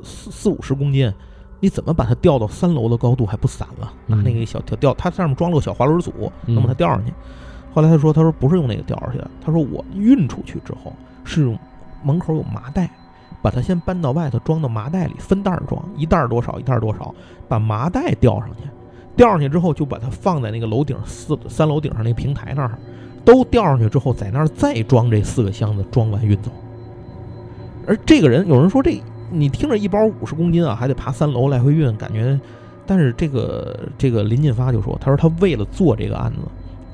四四五十公斤，你怎么把它吊到三楼的高度还不散了？拿那个小吊吊，它上面装了个小滑轮组，能把它吊上去。后来他说，他说不是用那个吊上去的，他说我运出去之后是用门口有麻袋，把它先搬到外头装到麻袋里，分袋儿装，一袋儿多少一袋儿多少，把麻袋吊上去，吊上去之后就把它放在那个楼顶四三楼顶上那个平台那儿，都吊上去之后，在那儿再装这四个箱子，装完运走。而这个人，有人说这你听着一包五十公斤啊，还得爬三楼来回运，感觉。但是这个这个林进发就说，他说他为了做这个案子，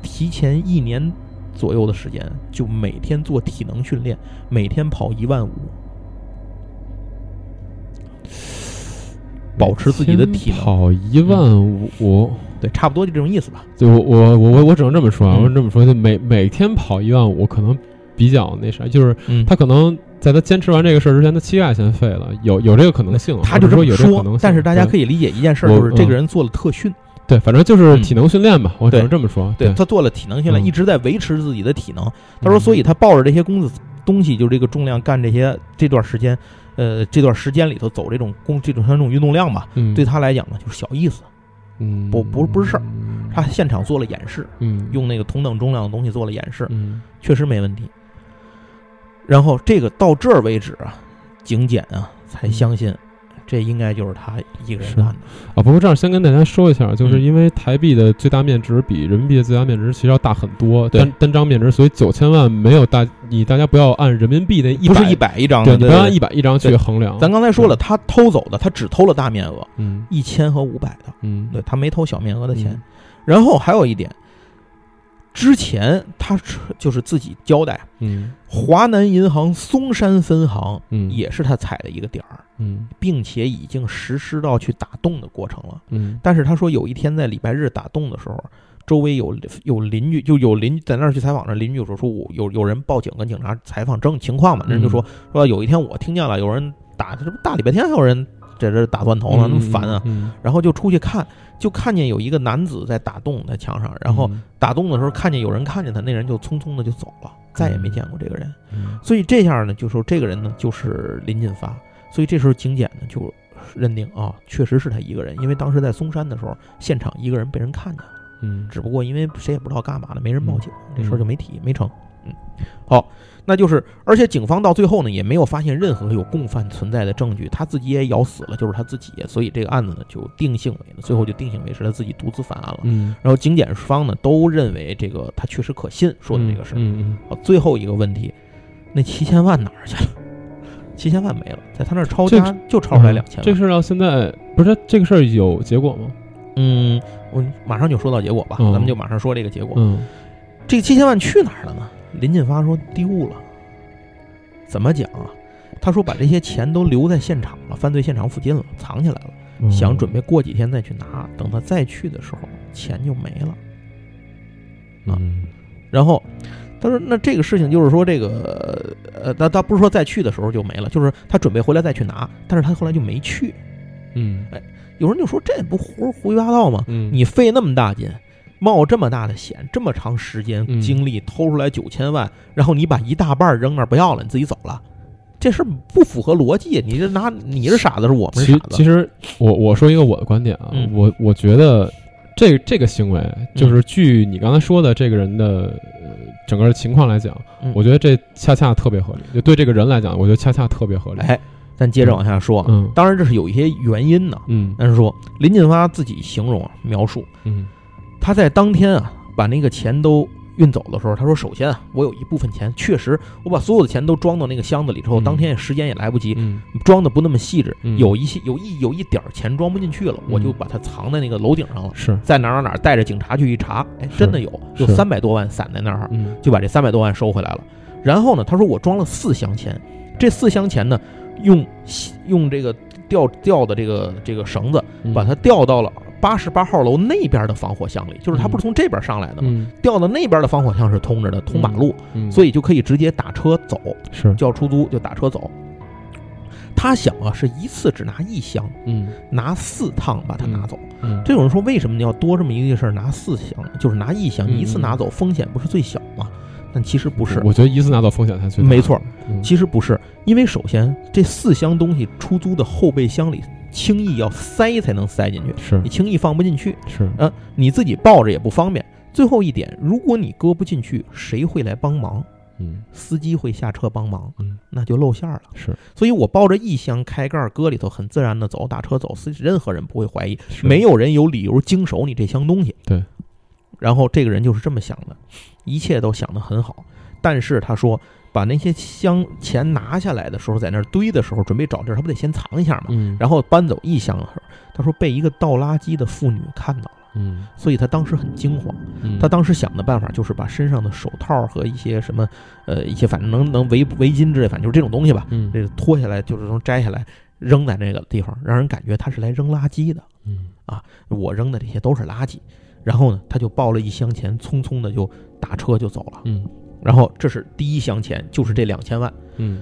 提前一年左右的时间，就每天做体能训练，每天跑一万五，保持自己的体能。跑一万五，对，差不多就这种意思吧。就我我我我我只能这么说啊，嗯我这么说，就每每天跑一万五，可能比较那啥，就是嗯他可能在他坚持完这个事儿之前，他膝盖先废了，有有这个可能性。他就这么说有这个可能性，但是大家可以以理解一件事儿，就是这个人做了特训，对，反正就是嗯体能训练吧，我只能这么说。对他做了体能训练，嗯一直在维持自己的体能。他说，嗯所以他抱着这些工资东西，就这个重量干这些这段时间，呃，这段时间里头走这种工这种像这种运动量吧，嗯，对他来讲呢就是小意思。嗯，不不不是事儿嗯他现场做了演示，嗯用那个同等重量的东西做了演示，嗯确实没问题。然后这个到这儿为止啊，警检啊才相信这应该就是他一个人干的。啊，不过这样先跟大家说一下，就是嗯。因为台币的最大面值比人民币的最大面值其实要大很多，单单张面值，所以九千万没有大，你大家不要按人民币的一百不是一，百一张对，不要按一百一张去衡量。咱刚才说了，他偷走的，他只偷了大面额，嗯。一千和五百的，嗯，对他没偷小面额的钱。嗯。然后还有一点，之前他就是自己交代，嗯。华南银行松山分行嗯。也是他踩的一个点儿，嗯。并且已经实施到去打洞的过程了。嗯。但是他说有一天在礼拜日打洞的时候，周围有有邻居，就有邻在那儿去采访的邻居就说说我有有人报警跟警察采访证情况嘛，那人就说说有一天我听见了有人打，这不大礼拜天还有人在这儿打断头呢，那么烦啊，嗯，然后就出去看，就看见有一个男子在打洞在墙上，然后嗯打洞的时候看见有人看见他，那人就匆匆的就走了，再也没见过这个人。嗯所以这下呢，就说这个人呢就是林进发。所以这时候警检呢就认定啊，确实是他一个人，因为当时在嵩山的时候，现场一个人被人看见了，嗯只不过因为谁也不知道干嘛的，没人报警，嗯这事儿就没提，没成。嗯，好，那就是，而且警方到最后呢也没有发现任何有共犯存在的证据，他自己也咬死了，就是他自己，所以这个案子呢就定性为呢，最后就定性为是他自己独自犯案了。嗯然后警检方呢都认为这个他确实可信说的这个事儿。嗯好，最后一个问题，那七千万哪儿去了？七千万没了，在他那儿抄家就抄出来两千万。这事儿到现在不是这个事儿有结果吗？嗯，我马上就说到结果吧，嗯咱们就马上说这个结果。嗯这个七千万去哪儿了呢？林进发说丢了。怎么讲啊？他说把这些钱都留在现场了，犯罪现场附近了，藏起来了，嗯，想准备过几天再去拿。等他再去的时候，钱就没了。嗯然后他说：“那这个事情就是说，这个呃，他他不是说再去的时候就没了，就是他准备回来再去拿，但是他后来就没去。嗯有人就说这不胡胡说八道吗？嗯，你费那么大劲，冒这么大的险，这么长时间嗯精力偷出来九千万，然后你把一大半扔那儿不要了，你自己走了，这事儿不符合逻辑。你这拿你是傻子，是我们傻子。其实我我说一个我的观点啊，嗯我我觉得这这个行为，就是据你刚才说的这个人的、呃、整个情况来讲，嗯我觉得这恰恰特别合理。就对这个人来讲，我觉得恰恰特别合理。哎，咱接着往下说啊。嗯当然这是有一些原因的，嗯但是说林进发自己形容啊描述，嗯他在当天啊把那个钱都运走的时候，他说：“首先啊，我有一部分钱确实我把所有的钱都装到那个箱子里之后，嗯。当天时间也来不及，嗯。装的不那么细致，嗯。有一些有一有一点儿钱装不进去了，我就嗯把它藏在那个楼顶上了。是。在哪儿哪儿哪儿带着警察去一查，哎，真的有，有是。三百多万散在那儿，嗯。就把这三百多万收回来了。然后呢，他说我装了四箱钱，这四箱钱呢，用用这个吊吊的这个这个绳子嗯。把它吊到了八十八号楼那边的防火巷里，就是他不是从这边上来的吗？嗯吊到那边的防火巷是通着的，通马路，嗯，所以就可以直接打车走，是叫出租就打车走。他想啊，是一次只拿一箱，嗯拿四趟把它拿走。嗯这有人说，为什么你要多这么一个事儿拿四箱？就是拿一箱，一次拿走风险不是最小吗？但其实不是，我觉得一次拿走风险才最大没错，嗯其实不是，因为首先这四箱东西出租的后备箱里轻易要塞才能塞进去，是你轻易放不进去，是呃，你自己抱着也不方便。最后一点，如果你搁不进去，谁会来帮忙？嗯司机会下车帮忙，嗯那就露馅儿了。是所以我抱着一箱开盖儿搁里头，很自然的走，打车走，司任何人不会怀疑，没有人有理由经手你这箱东西。对。然后这个人就是这么想的，一切都想得很好。但是他说，把那些箱钱拿下来的时候，在那儿堆的时候，准备找地儿，他不得先藏一下嘛？嗯然后搬走一箱的时候，他说被一个倒垃圾的妇女看到了，嗯所以他当时很惊慌。嗯他当时想的办法就是把身上的手套和一些什么，呃，一些反正能能围围巾之类，反正就是这种东西吧，嗯这个脱下来就是能摘下来扔在那个地方，让人感觉他是来扔垃圾的。嗯啊我扔的这些都是垃圾。然后呢，他就抱了一箱钱，匆匆的就打车就走了。嗯然后这是第一箱钱，就是这两千万。嗯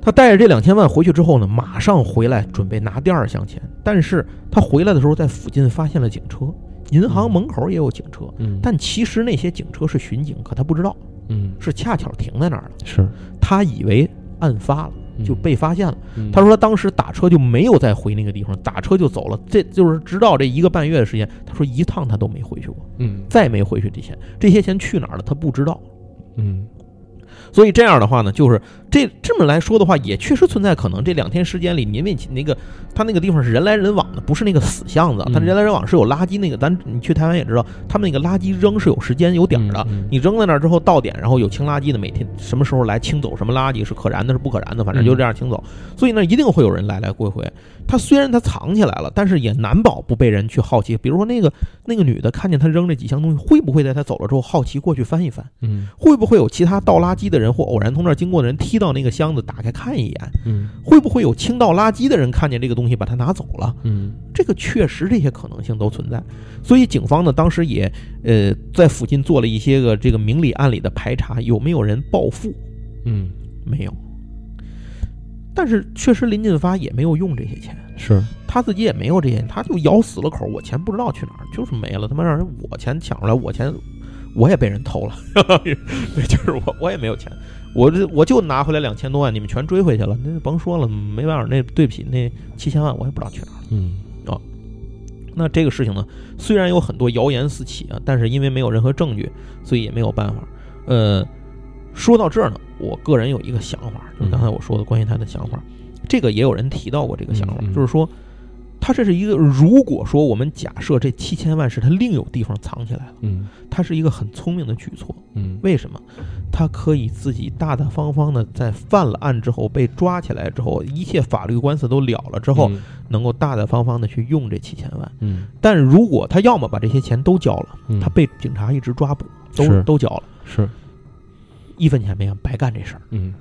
他带着这两千万回去之后呢，马上回来准备拿第二箱钱。但是他回来的时候，在附近发现了警车，银行门口也有警车，嗯但其实那些警车是巡警，可他不知道嗯是恰巧停在那儿了。是他以为案发了，就被发现了。嗯他说他当时打车就没有再回那个地方，打车就走了。这就是直到这一个半月的时间，他说一趟他都没回去过，嗯再没回去这钱，这些钱去哪儿了他不知道。嗯。所以这样的话呢，就是这这么来说的话，也确实存在可能。这两天时间里，因为那个他那个地方是人来人往的，不是那个死巷子，嗯他人来人往是有垃圾那个。咱你去台湾也知道，他们那个垃圾扔是有时间有点儿的。嗯你扔在那儿之后到点，然后有清垃圾的，每天什么时候来清走什么垃圾是可燃的，是不可燃的，反正就这样清走。所以那一定会有人来来回回。他虽然他藏起来了，但是也难保不被人去好奇。比如说那个那个女的看见他扔这几箱东西，会不会在他走了之后好奇过去翻一翻？嗯会不会有其他倒垃圾的人或偶然从那儿经过的人踢到那个箱子，打开看一眼？嗯会不会有倾倒垃圾的人看见这个东西把它拿走了？嗯这个确实这些可能性都存在，所以警方呢当时也呃在附近做了一些个这个明里暗里的排查，有没有人报复？嗯没有。但是确实林进发也没有用这些钱，是他自己也没有这些钱，他就咬死了口，我钱不知道去哪儿，就是没了。他妈让人我钱抢出来，我钱我也被人偷了，[LAUGHS] 对，就是我我也没有钱，我这我就拿回来两千多万，你们全追回去了，那甭说了，没办法，那对不起，那七千万我也不知道去哪儿了。嗯。啊。那这个事情呢，虽然有很多谣言四起啊，但是因为没有任何证据，所以也没有办法。呃，说到这儿呢，我个人有一个想法，就是刚才我说的关于他的想法，这个也有人提到过这个想法，就是说，他这是一个，如果说我们假设这七千万是他另有地方藏起来了，嗯。他是一个很聪明的举措。嗯。为什么？他可以自己大大方方的在犯了案之后被抓起来之后，一切法律官司都了了之后，能够大大方方的去用这七千万。嗯。但如果他要么把这些钱都交了，嗯。他被警察一直抓捕，都都交了，是。一分钱没有，白干这事儿；嗯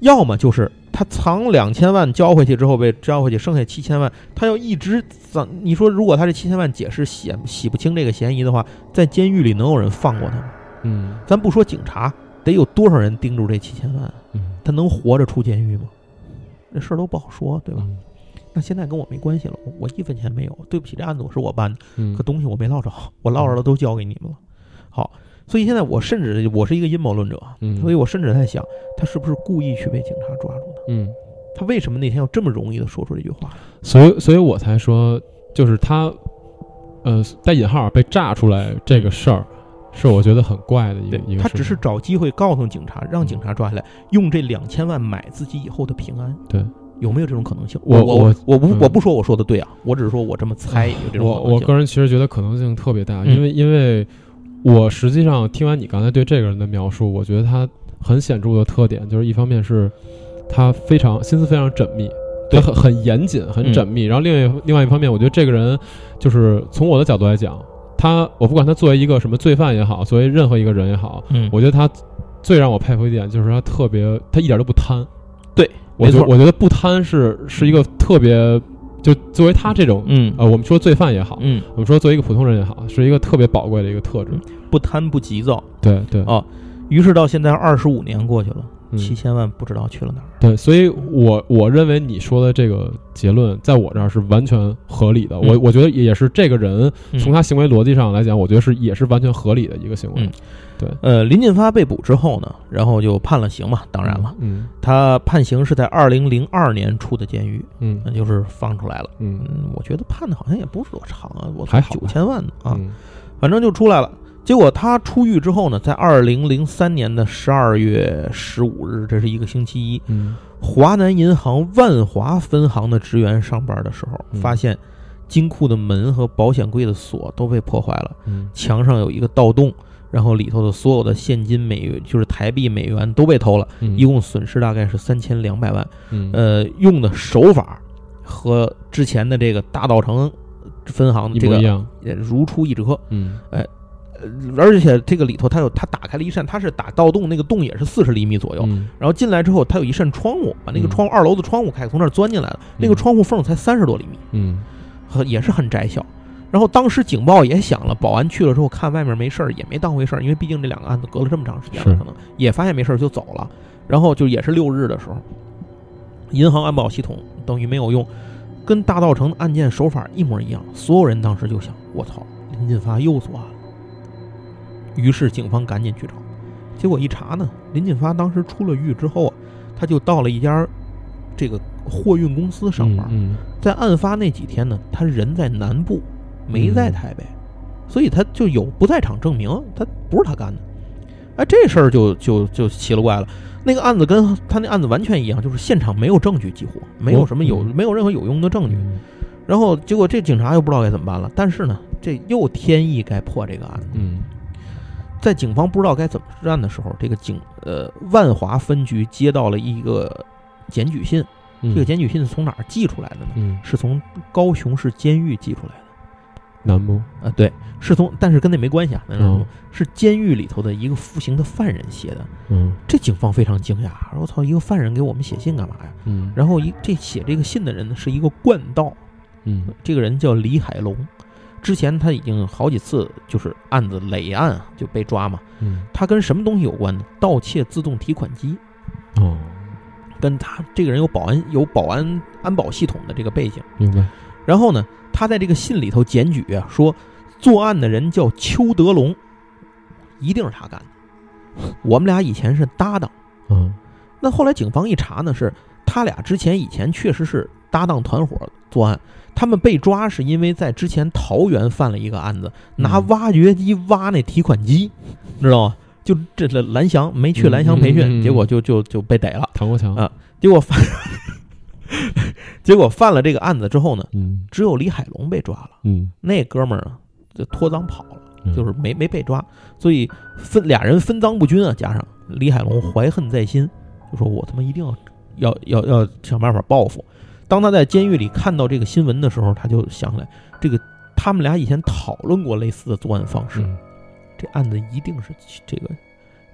要么就是他藏两千万交回去之后被交回去，剩下七千万，他要一直藏。你说如果他这七千万解释洗洗不清这个嫌疑的话，在监狱里能有人放过他吗？嗯咱不说警察，得有多少人盯住这七千万？嗯他能活着出监狱吗？这事儿都不好说，对吧？嗯那现在跟我没关系了，我一分钱没有。对不起，这案子我是我办的。嗯可东西我没捞着，我捞着了都交给你们了。好，所以现在我甚至我是一个阴谋论者，嗯所以我甚至在想，他是不是故意去被警察抓住的？嗯，他为什么那天要这么容易的说出这句话？所以所以我才说，就是他，呃，带引号被炸出来这个事儿，是我觉得很怪的一个一个。他只是找机会告诉警察，让警察抓下来，用这两千万买自己以后的平安。对，有没有这种可能性？我我我我我不说我说的对啊，我只是说我这么猜有这种我可能性。我个人其实觉得可能性特别大，嗯因为因为我实际上听完你刚才对这个人的描述，我觉得他很显著的特点就是一方面是他非常心思非常缜密，对。他很很严谨很缜密，然后另外另外一方面，我觉得这个人就是从我的角度来讲，他我不管他作为一个什么罪犯也好，作为任何一个人也好，嗯，我觉得他最让我佩服一点就是他特别，他一点都不贪。对，我觉我觉得不贪是是一个特别，就作为他这种，嗯呃，我们说罪犯也好，嗯，我们说作为一个普通人也好，是一个特别宝贵的一个特质。不贪不急躁。对对哦于是到现在二十五年过去了，嗯七千万不知道去了哪儿。对，所以我我认为你说的这个结论，在我这儿是完全合理的。嗯我我觉得也是这个人嗯从他行为逻辑上来讲，我觉得是也是完全合理的一个行为。嗯呃，林进发被捕之后呢，然后就判了刑嘛。当然了，嗯他判刑是在二零零二年出的监狱，嗯那就是放出来了。嗯嗯，我觉得判的好像也不是多长啊，我还好吧九千万呢啊，嗯反正就出来了。结果他出狱之后呢，在二零零三年的十二月十五日，这是一个星期一，嗯华南银行万华分行的职员上班的时候，嗯发现金库的门和保险柜的锁都被破坏了，嗯墙上有一个盗洞，然后里头的所有的现金美元，就是台币、美元都被偷了，嗯，一共损失大概是三千两百万。嗯呃，用的手法和之前的这个大稻城分行这个。也如出一辙。嗯呃，而且这个里头它有它打开了一扇，它是打盗洞，那个洞也是四十厘米左右。嗯然后进来之后，它有一扇窗户，把那个嗯窗户二楼的窗户开，从那儿钻进来了。那个窗户缝才三十多厘米，嗯很也是很窄小。然后当时警报也响了，保安去了之后看外面没事儿，也没当回事儿，因为毕竟这两个案子隔了这么长时间了，可能也发现没事儿就走了。然后就也是六日的时候，银行安保系统等于没有用，跟大稻城案件手法一模一样。所有人当时就想：我操，林进发又作案了。于是警方赶紧去找，结果一查呢，林进发当时出了狱之后啊，他就到了一家这个货运公司上班。嗯在案发那几天呢，他人在南部，没在台北，所以他就有不在场证明，他不是他干的。哎，这事儿就就就奇了怪了。那个案子跟他那案子完全一样，就是现场没有证据，几乎没有什么有嗯没有任何有用的证据。嗯然后结果这警察又不知道该怎么办了。但是呢，这又天意该破这个案子。嗯在警方不知道该怎么办的时候，这个警呃万华分局接到了一个检举信。嗯，这个检举信是从哪儿寄出来的呢？嗯是从高雄市监狱寄出来的。南部啊，对，是从，但是跟那没关系啊，那是监狱里头的一个服刑的犯人写的。嗯这警方非常惊讶，我操，一个犯人给我们写信干嘛呀？嗯然后一这写这个信的人呢是一个惯盗，嗯这个人叫李海龙，之前他已经好几次就是案子累案啊就被抓嘛。嗯他跟什么东西有关呢？盗窃自动提款机，哦，跟他这个人有保安有保安安保系统的这个背景。明白。然后呢，他在这个信里头检举啊，说作案的人叫邱德龙，一定是他干的。我们俩以前是搭档。嗯那后来警方一查呢，是他俩之前以前确实是搭档团伙作案。他们被抓是因为在之前桃园犯了一个案子，拿嗯挖掘机挖那提款机，[LAUGHS] 知道吗？就这这蓝翔没去蓝翔培训，结果就就就被逮了。唐国强啊结果犯，[LAUGHS] 结果犯了这个案子之后呢，嗯只有李海龙被抓了。嗯那哥们儿啊，就脱赃跑了，嗯就是没没被抓，所以分俩人分赃不均啊，加上李海龙怀恨在心，就说我他妈一定要要要要想办法报复。当他在监狱里看到这个新闻的时候，他就想起来，这个他们俩以前讨论过类似的作案方式，嗯这案子一定是这个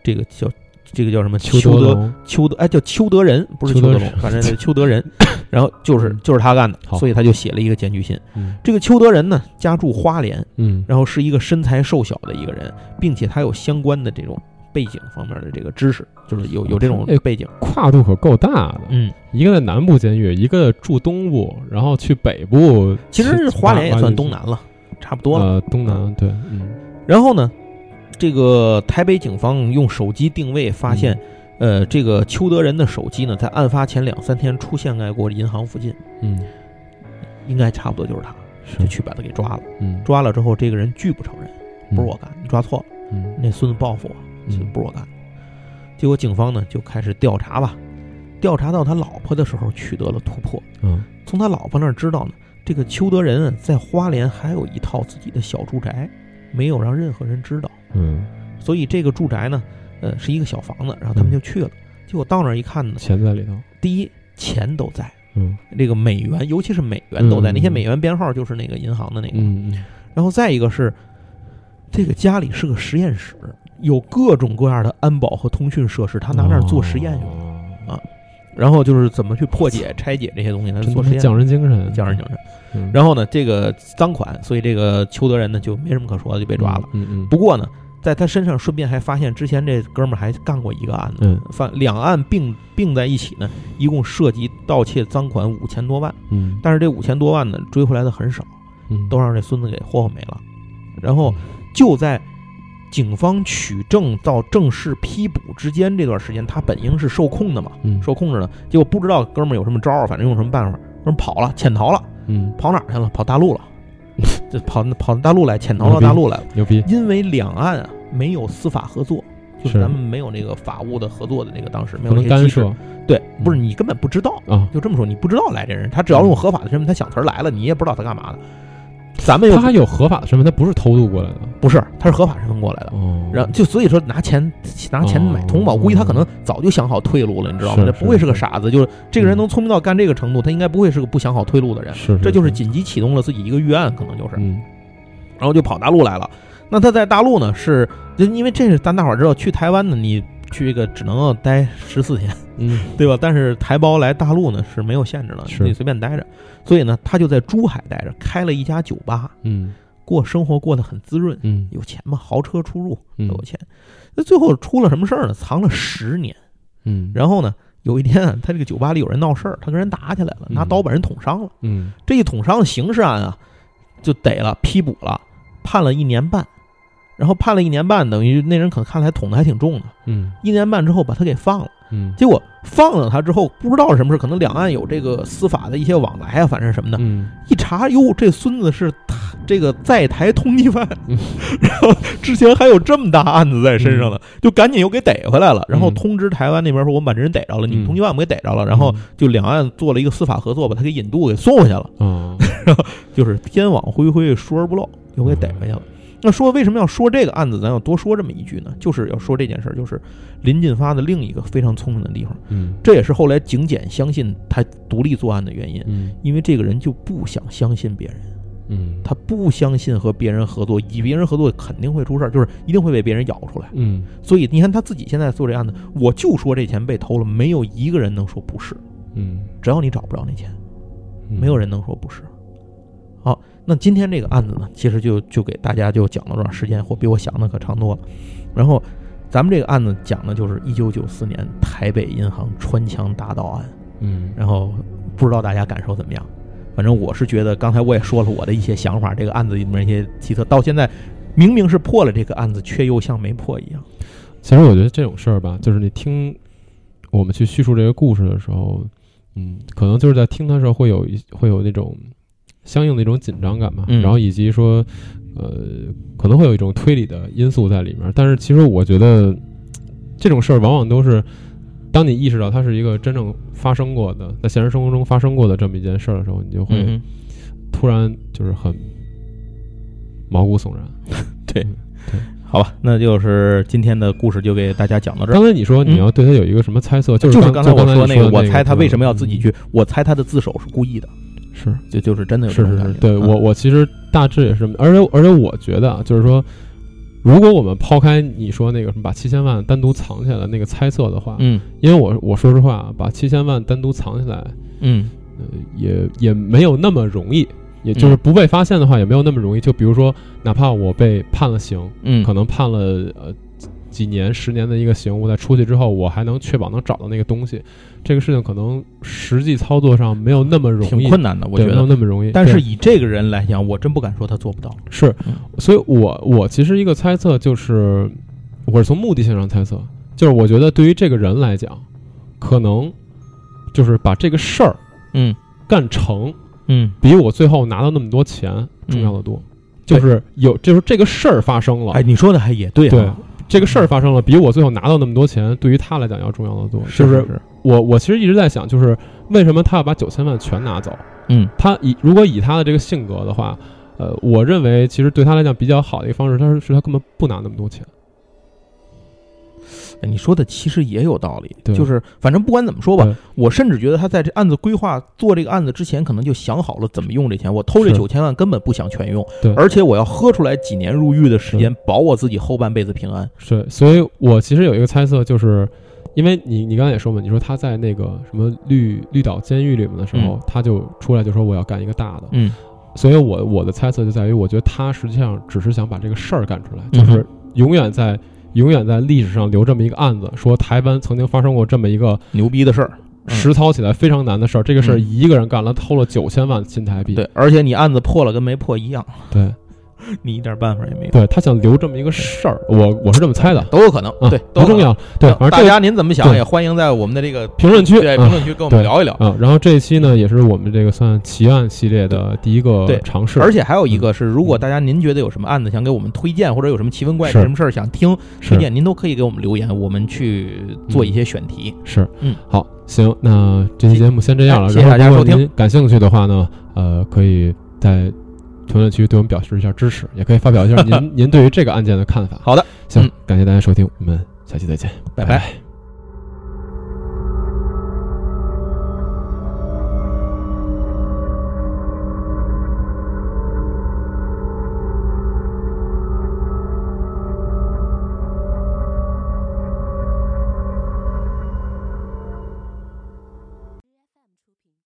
这个叫这个叫什么邱邱德龙邱德哎叫邱德仁，不是邱德仁邱德龙，反正是 [LAUGHS] 邱德仁，[LAUGHS] 然后就是嗯就是他干的，好所以他就写了一个检举信。嗯这个邱德仁呢，家住花莲，嗯然后是一个身材瘦小的一个人，并且他有相关的这种背景方面的这个知识，就是有有这种哎背景。跨度可够大的，嗯，一个在南部监狱，一个住东部，然后去北部，其实花莲也算东南南了，差不多了。呃，东南对，嗯。然后呢，这个台北警方用手机定位发现，呃，这个邱德仁的手机呢，在案发前两三天出现在过银行附近，嗯。应该差不多就是他，是。就去把他给抓了。嗯。抓了之后，这个人拒不承认，不是我干，你抓错了，嗯。那孙子报复我，嗯。不是我干的。结果警方呢就开始调查吧，调查到他老婆的时候取得了突破，嗯。从他老婆那儿知道呢，这个邱德仁在花莲还有一套自己的小住宅，没有让任何人知道，嗯，所以这个住宅呢，呃，是一个小房子，然后他们就去了，结果到那儿一看呢，钱在里头，第一钱都在，嗯。这个美元，尤其是美元都在，嗯。那些美元编号就是那个银行的那个，嗯。嗯。然后再一个是，这个家里是个实验室，有各种各样的安保和通讯设施，他拿那儿做实验用。哦然后就是怎么去破解、拆解这些东西，他真做实验。匠人精神，匠人精神。嗯，然后呢，这个赃款，所以这个邱德仁呢就没什么可说的，就被抓了。嗯嗯不过呢，在他身上顺便还发现，之前这哥们儿还干过一个案子，嗯犯两案并并在一起呢，一共涉及盗窃赃款五千多万。嗯但是这五千多万呢，追回来的很少，嗯，都让这孙子给霍霍没了。然后就在警方取证到正式批捕之间这段时间，他本应是受控的嘛，嗯受控制的。结果不知道哥们儿有什么招儿，反正用什么办法，哥们儿跑了，潜逃了，嗯跑哪儿去了？跑大陆了，[LAUGHS] 就跑跑到大陆来，潜逃到大陆来了。牛逼，因为两岸啊没有司法合作，就是是咱们没有那个法务的合作的那个，当时没不有那些机制。涉对，不是嗯你根本不知道，啊。就这么说，你不知道来这人，他只要用合法的身份，他想词儿来了，你也不知道他干嘛的。咱们又他还有合法的身份，他不是偷渡过来的不是，他是合法身份过来的。哦。然后就所以说拿钱拿钱买通吧，哦我估计他可能早就想好退路了，你知道吗？是他不会是个傻子，就是这个人嗯能聪明到干这个程度，他应该不会是个不想好退路的人。是，这就是紧急启动了自己一个预案，可能就是，嗯然后就跑大陆来了。那他在大陆呢，是就因为这是咱大伙儿知道，去台湾呢，你去一个只能待十四天，嗯 [LAUGHS] 对吧？但是台胞来大陆呢是没有限制的，是你随便待着。所以呢，他就在珠海待着，开了一家酒吧，嗯过生活过得很滋润，嗯有钱嘛，豪车出入都嗯有钱。那最后出了什么事儿呢？藏了十年。嗯，然后呢，有一天啊，他这个酒吧里有人闹事儿，他跟人打起来了，拿嗯刀把人捅伤了。嗯这一捅伤刑事案啊，就逮了，批捕了，判了一年半。然后判了一年半，等于那人可能看来捅的还挺重的。嗯一年半之后把他给放了。嗯结果放了他之后，不知道什么事，可能两岸有这个司法的一些往来啊，反正什么的。嗯一查，哟，这孙子是这个在台通缉犯，嗯 [LAUGHS] 然后之前还有这么大案子在身上呢，就赶紧又给逮回来了，然后通知台湾那边说，我们把这人逮着了，你们嗯通缉犯我们给逮着了，然后就两岸做了一个司法合作，把他给引渡给送回去了，[LAUGHS] 然后就是天网恢恢，疏而不漏，又给逮回去了。那说为什么要说这个案子？咱要多说这么一句呢？就是要说这件事儿，就是林进发的另一个非常聪明的地方，嗯这也是后来警检相信他独立作案的原因，嗯因为这个人就不想相信别人。嗯他不相信和别人合作，与别人合作肯定会出事儿，就是一定会被别人咬出来。嗯所以你看他自己现在做这案子，我就说这钱被偷了，没有一个人能说不是，嗯，只要你找不着那钱，嗯没有人能说不是。好，那今天这个案子呢，其实就就给大家就讲到这儿，时间或比我想的可长多了。然后咱们这个案子讲的就是一九九四年台北银行穿墙大盗案。嗯然后不知道大家感受怎么样？反正我是觉得，刚才我也说了我的一些想法，这个案子里面一些奇特，到现在明明是破了这个案子，却又像没破一样。其实我觉得这种事儿吧，就是你听我们去叙述这个故事的时候，嗯，可能就是在听的时候会有一会有那种相应的一种紧张感嘛，嗯然后以及说，呃，可能会有一种推理的因素在里面。但是其实我觉得这种事儿往往都是，当你意识到它是一个真正发生过的，在现实生活中发生过的这么一件事儿的时候，你就会嗯，突然就是很毛骨悚然。[LAUGHS] 对嗯好吧，那就是今天的故事就给大家讲到这儿。刚才你说你嗯要对他有一个什么猜测，就是是刚才我说那个，那我猜他为什么要自己嗯去，我猜他的自首是故意的，是就就是真的有这是是是。对嗯我我其实大致也是，而且而且我觉得啊，就是说，如果我们抛开你说那个什么把七千万单独藏起来那个猜测的话，嗯因为我我说实话啊，把七千万单独藏起来，嗯呃，也也没有那么容易，也就是嗯不被发现的话，也没有那么容易。就比如说，哪怕我被判了刑，嗯，可能判了呃几年、十年的一个刑，我在出去之后，我还能确保能找到那个东西，这个事情可能实际操作上没有那么容易，挺困难的，我觉得没有。那么容易。但是以这个人来讲，我真不敢说他做不到。是嗯，所以我我其实一个猜测就是，我是从目的性上猜测，就是我觉得对于这个人来讲，可能就是把这个事儿嗯干成，嗯比我最后拿到那么多钱重要的多。就是有，就是这个事儿发生了，哎，你说的还也对对啊，这个事儿发生了，比我最后拿到那么多钱，对于他来讲要重要的多。是是是，我我其实一直在想，就是为什么他要把九千万全拿走？嗯他以如果以他的这个性格的话，呃，我认为其实对他来讲比较好的一个方式，他是是他根本不拿那么多钱。哎你说的其实也有道理，就是反正不管怎么说吧，我甚至觉得他在这案子规划做这个案子之前，可能就想好了怎么用这钱。我偷这九千万根本不想全用，对而且我要喝出来几年入狱的时间，保我自己后半辈子平安。是，所以我其实有一个猜测，就是因为你你刚才也说嘛，你说他在那个什么绿绿岛监狱里面的时候，嗯。他就出来就说我要干一个大的，嗯。所以我我的猜测就在于，我觉得他实际上只是想把这个事儿干出来，就是永远在永远在历史上留这么一个案子，说台湾曾经发生过这么一个牛逼的事儿。嗯。实操起来非常难的事儿，这个事儿嗯。一个人干了，偷了九千万新台币，对，而且你案子破了跟没破一样，对你一点办法也没有。对，他想留这么一个事儿，我我是这么猜的，都有可能，啊，对，都重要，对，反正大家您怎么想也欢迎在我们的这个评论区啊对评论区跟我们聊一聊。啊，然后这一期呢，也是我们这个算奇案系列的第一个尝试，而且还有一个是，如果大家您觉得有什么案子想给我们推荐，或者有什么奇闻怪事是什么事儿想听推是荐，您都可以给我们留言，我们去做一些选题。是，嗯，好，行，那这期节目先这样了。哎谢谢大家收听感兴趣的话呢，呃，可以在评论区对我们表示一下支持，也可以发表一下您 [LAUGHS] 您对于这个案件的看法。好的，行嗯，感谢大家收听，我们下期再见，拜。拜拜